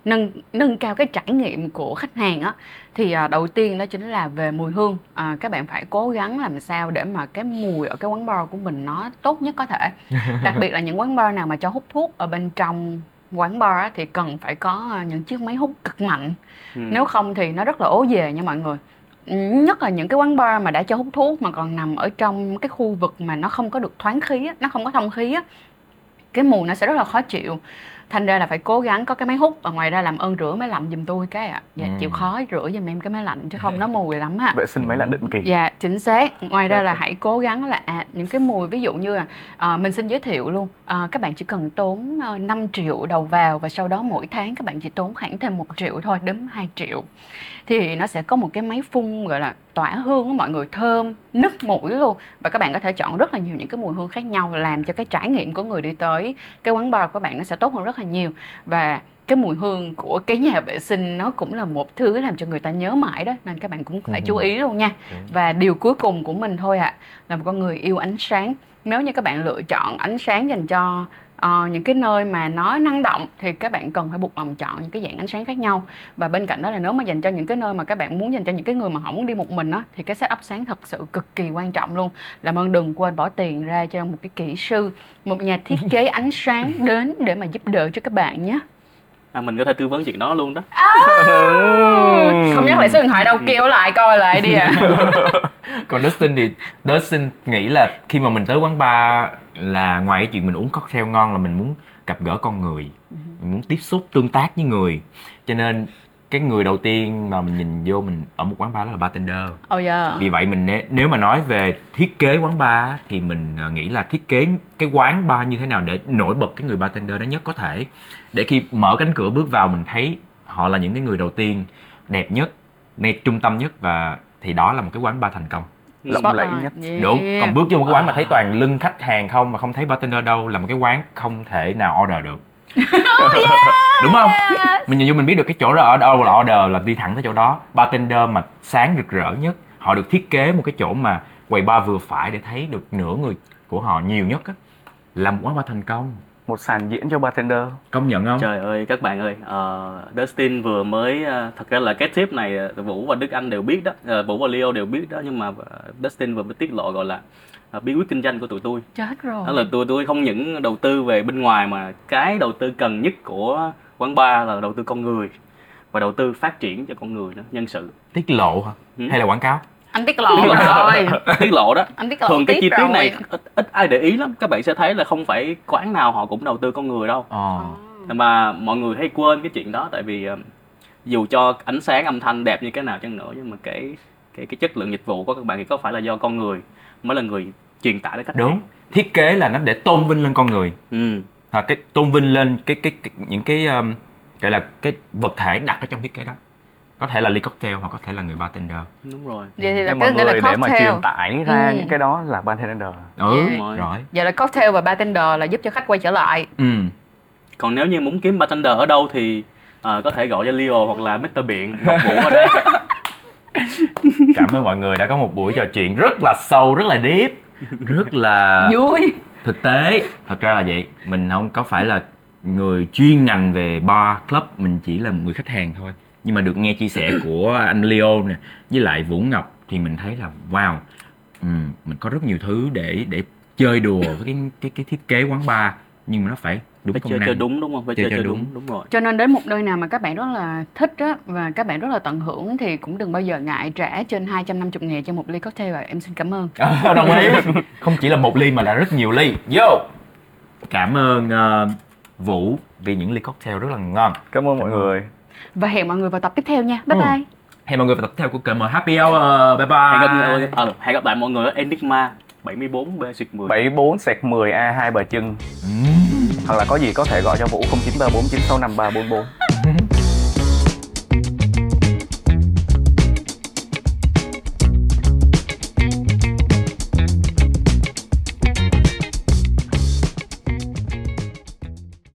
nâng nâng cao cái trải nghiệm của khách hàng á thì à, đầu tiên đó chính là về mùi hương. À, các bạn phải cố gắng làm sao để mà cái mùi ở cái quán bar của mình nó tốt nhất có thể. Đặc biệt là những quán bar nào mà cho hút thuốc ở bên trong quán bar á, thì cần phải có những chiếc máy hút cực mạnh. Ừ. nếu không thì nó rất là ố về nha mọi người nhất là những cái quán bar mà đã cho hút thuốc mà còn nằm ở trong cái khu vực mà nó không có được thoáng khí á, nó không có thông khí á cái mùi nó sẽ rất là khó chịu. Thành ra là phải cố gắng có cái máy hút và ngoài ra làm ơn rửa máy lạnh giùm tôi cái ạ. Dạ Ừ. chịu khó rửa giùm em cái máy lạnh chứ không nó mùi lắm ạ vệ sinh máy lạnh định kỳ. Dạ chính xác. Ngoài ra là hãy cố gắng là à, những cái mùi ví dụ như là à, mình xin giới thiệu luôn à, các bạn chỉ cần tốn à, 5 triệu đầu vào và sau đó mỗi tháng các bạn chỉ tốn khoảng thêm 1 triệu thôi đến 2 triệu thì nó sẽ có một cái máy phun gọi là tỏa hương á mọi người thơm nứt mũi luôn. Và các bạn có thể chọn rất là nhiều những cái mùi hương khác nhau làm cho cái trải nghiệm của người đi tới cái quán bar của bạn nó sẽ tốt hơn rất là nhiều. Và cái mùi hương của cái nhà vệ sinh nó cũng là một thứ làm cho người ta nhớ mãi đó nên các bạn cũng phải chú ý luôn nha. Và điều cuối cùng của mình thôi ạ là một con người yêu ánh sáng. Nếu như các bạn lựa chọn ánh sáng dành cho ờ, những cái nơi mà nó năng động thì các bạn cần phải buộc lòng chọn những cái dạng ánh sáng khác nhau. Và bên cạnh đó là nếu mà dành cho những cái nơi mà các bạn muốn dành cho những cái người mà họ muốn đi một mình á thì cái setup sáng thật sự cực kỳ quan trọng luôn. Làm ơn đừng quên bỏ tiền ra cho một cái kỹ sư một nhà thiết kế ánh sáng đến để mà giúp đỡ cho các bạn nhé. À, mình có thể tư vấn chuyện đó luôn đó. Không nhắc lại số điện thoại đâu kêu lại coi lại đi ạ còn Dustin thì Dustin nghĩ là khi mà mình tới quán bar là ngoài cái chuyện mình uống cocktail ngon là mình muốn gặp gỡ con người. Mình muốn tiếp xúc tương tác với người. Cho nên cái người đầu tiên mà mình nhìn vô mình ở một quán bar đó là bartender. Oh yeah. vì vậy mình nế- nếu mà nói về thiết kế quán bar thì mình ờ, nghĩ là thiết kế cái quán bar như thế nào để nổi bật cái người bartender đó nhất có thể. Để khi mở cánh cửa bước vào mình thấy họ là những cái người đầu tiên đẹp nhất ngay trung tâm nhất và thì đó là một cái quán bar thành công. Lộng lẫy nhất. Yeah. đúng còn bước vô một cái quán mà thấy toàn lưng khách hàng không mà không thấy bartender đâu là một cái quán không thể nào order được. Đúng không? Mình nhìn vô mình biết được cái chỗ đó ở đâu là order là đi thẳng tới chỗ đó. Bartender mà sáng rực rỡ nhất họ được thiết kế một cái chỗ mà quầy bar vừa phải để thấy được nửa người của họ nhiều nhất á là một quán bar thành công một sàn diễn cho bartender công nhận không Trời ơi các bạn ơi, ờ, Dustin vừa mới ờ, thật ra là cái tip này ờ, Vũ và Đức Anh đều biết đó, ờ, Vũ và Leo đều biết đó nhưng mà Dustin vừa mới tiết lộ gọi là ờ, bí quyết kinh doanh của tụi tôi. chết rồi Đó là tụi tôi không những đầu tư về bên ngoài mà cái đầu tư cần nhất của quán bar là đầu tư con người và đầu tư phát triển cho con người nữa, nhân sự. tiết lộ hả Ừ. hay là quảng cáo anh tiết lộ rồi tiết lộ đó. anh tiết lộ Thường cái chi tiết rồi. này ít, ít ai để ý lắm. Các bạn sẽ thấy là không phải quán nào họ cũng đầu tư con người đâu. ờ mà mọi người hay quên cái chuyện đó tại vì ờ, dù cho ánh sáng âm thanh đẹp như cái nào chăng nữa nhưng mà cái cái cái chất lượng dịch vụ của các bạn thì có phải là do con người mới là người truyền tải đến khách đúng thiết kế là nó để tôn vinh lên con người ừ à, cái tôn vinh lên cái cái, cái những cái um, gọi là cái vật thể đặt ở trong thiết kế đó có thể là ly cocktail hoặc có thể là người bartender. Đúng rồi. Vậy thì là cái mọi nghĩa là người để mà cocktail. truyền tải ra Ừ. những cái đó là bartender. Ừ Yeah. Rồi. rồi. Vậy là cocktail và bartender là giúp cho khách quay trở lại. Ừ. Còn nếu như muốn kiếm bartender ở đâu thì ờ, có thể gọi cho Leo hoặc là Mr. Biện Ngọc Vũ ở đây. Cảm ơn mọi người đã có một buổi trò chuyện rất là sâu rất là deep rất là vui. thực tế. Thật ra là vậy mình không có phải là người chuyên ngành về bar club mình chỉ là một người khách hàng thôi nhưng mà được nghe chia sẻ của anh Leo nè với lại Vũ Ngọc thì mình thấy là wow ừ, mình có rất nhiều thứ để để chơi đùa với cái cái cái thiết kế quán bar nhưng mà nó phải đúng phải công chơi năng. chơi đúng đúng không? Phải Chơi chơi chơi đúng. đúng đúng rồi. Cho nên đến một nơi nào mà các bạn rất là thích á và các bạn rất là tận hưởng thì cũng đừng bao giờ ngại trả trên 250 ngàn cho một ly cocktail và em xin cảm ơn. Ờ, đồng ý. Không chỉ là một ly mà là rất nhiều ly. Vô. Cảm ơn ờ, Vũ vì những ly cocktail rất là ngon. Cảm ơn mọi Cảm người và hẹn mọi người vào tập tiếp theo nha. Bye Ừ. bye. Hẹn mọi người vào tập theo của cm happy hour bye hẹn gặp, bye ờ, hẹn gặp lại mọi người ở Enigma 74 B 10 74 sẹt 10 A hai Bà Trưng Ừm. hoặc là có gì có thể gọi cho Vũ 0934965344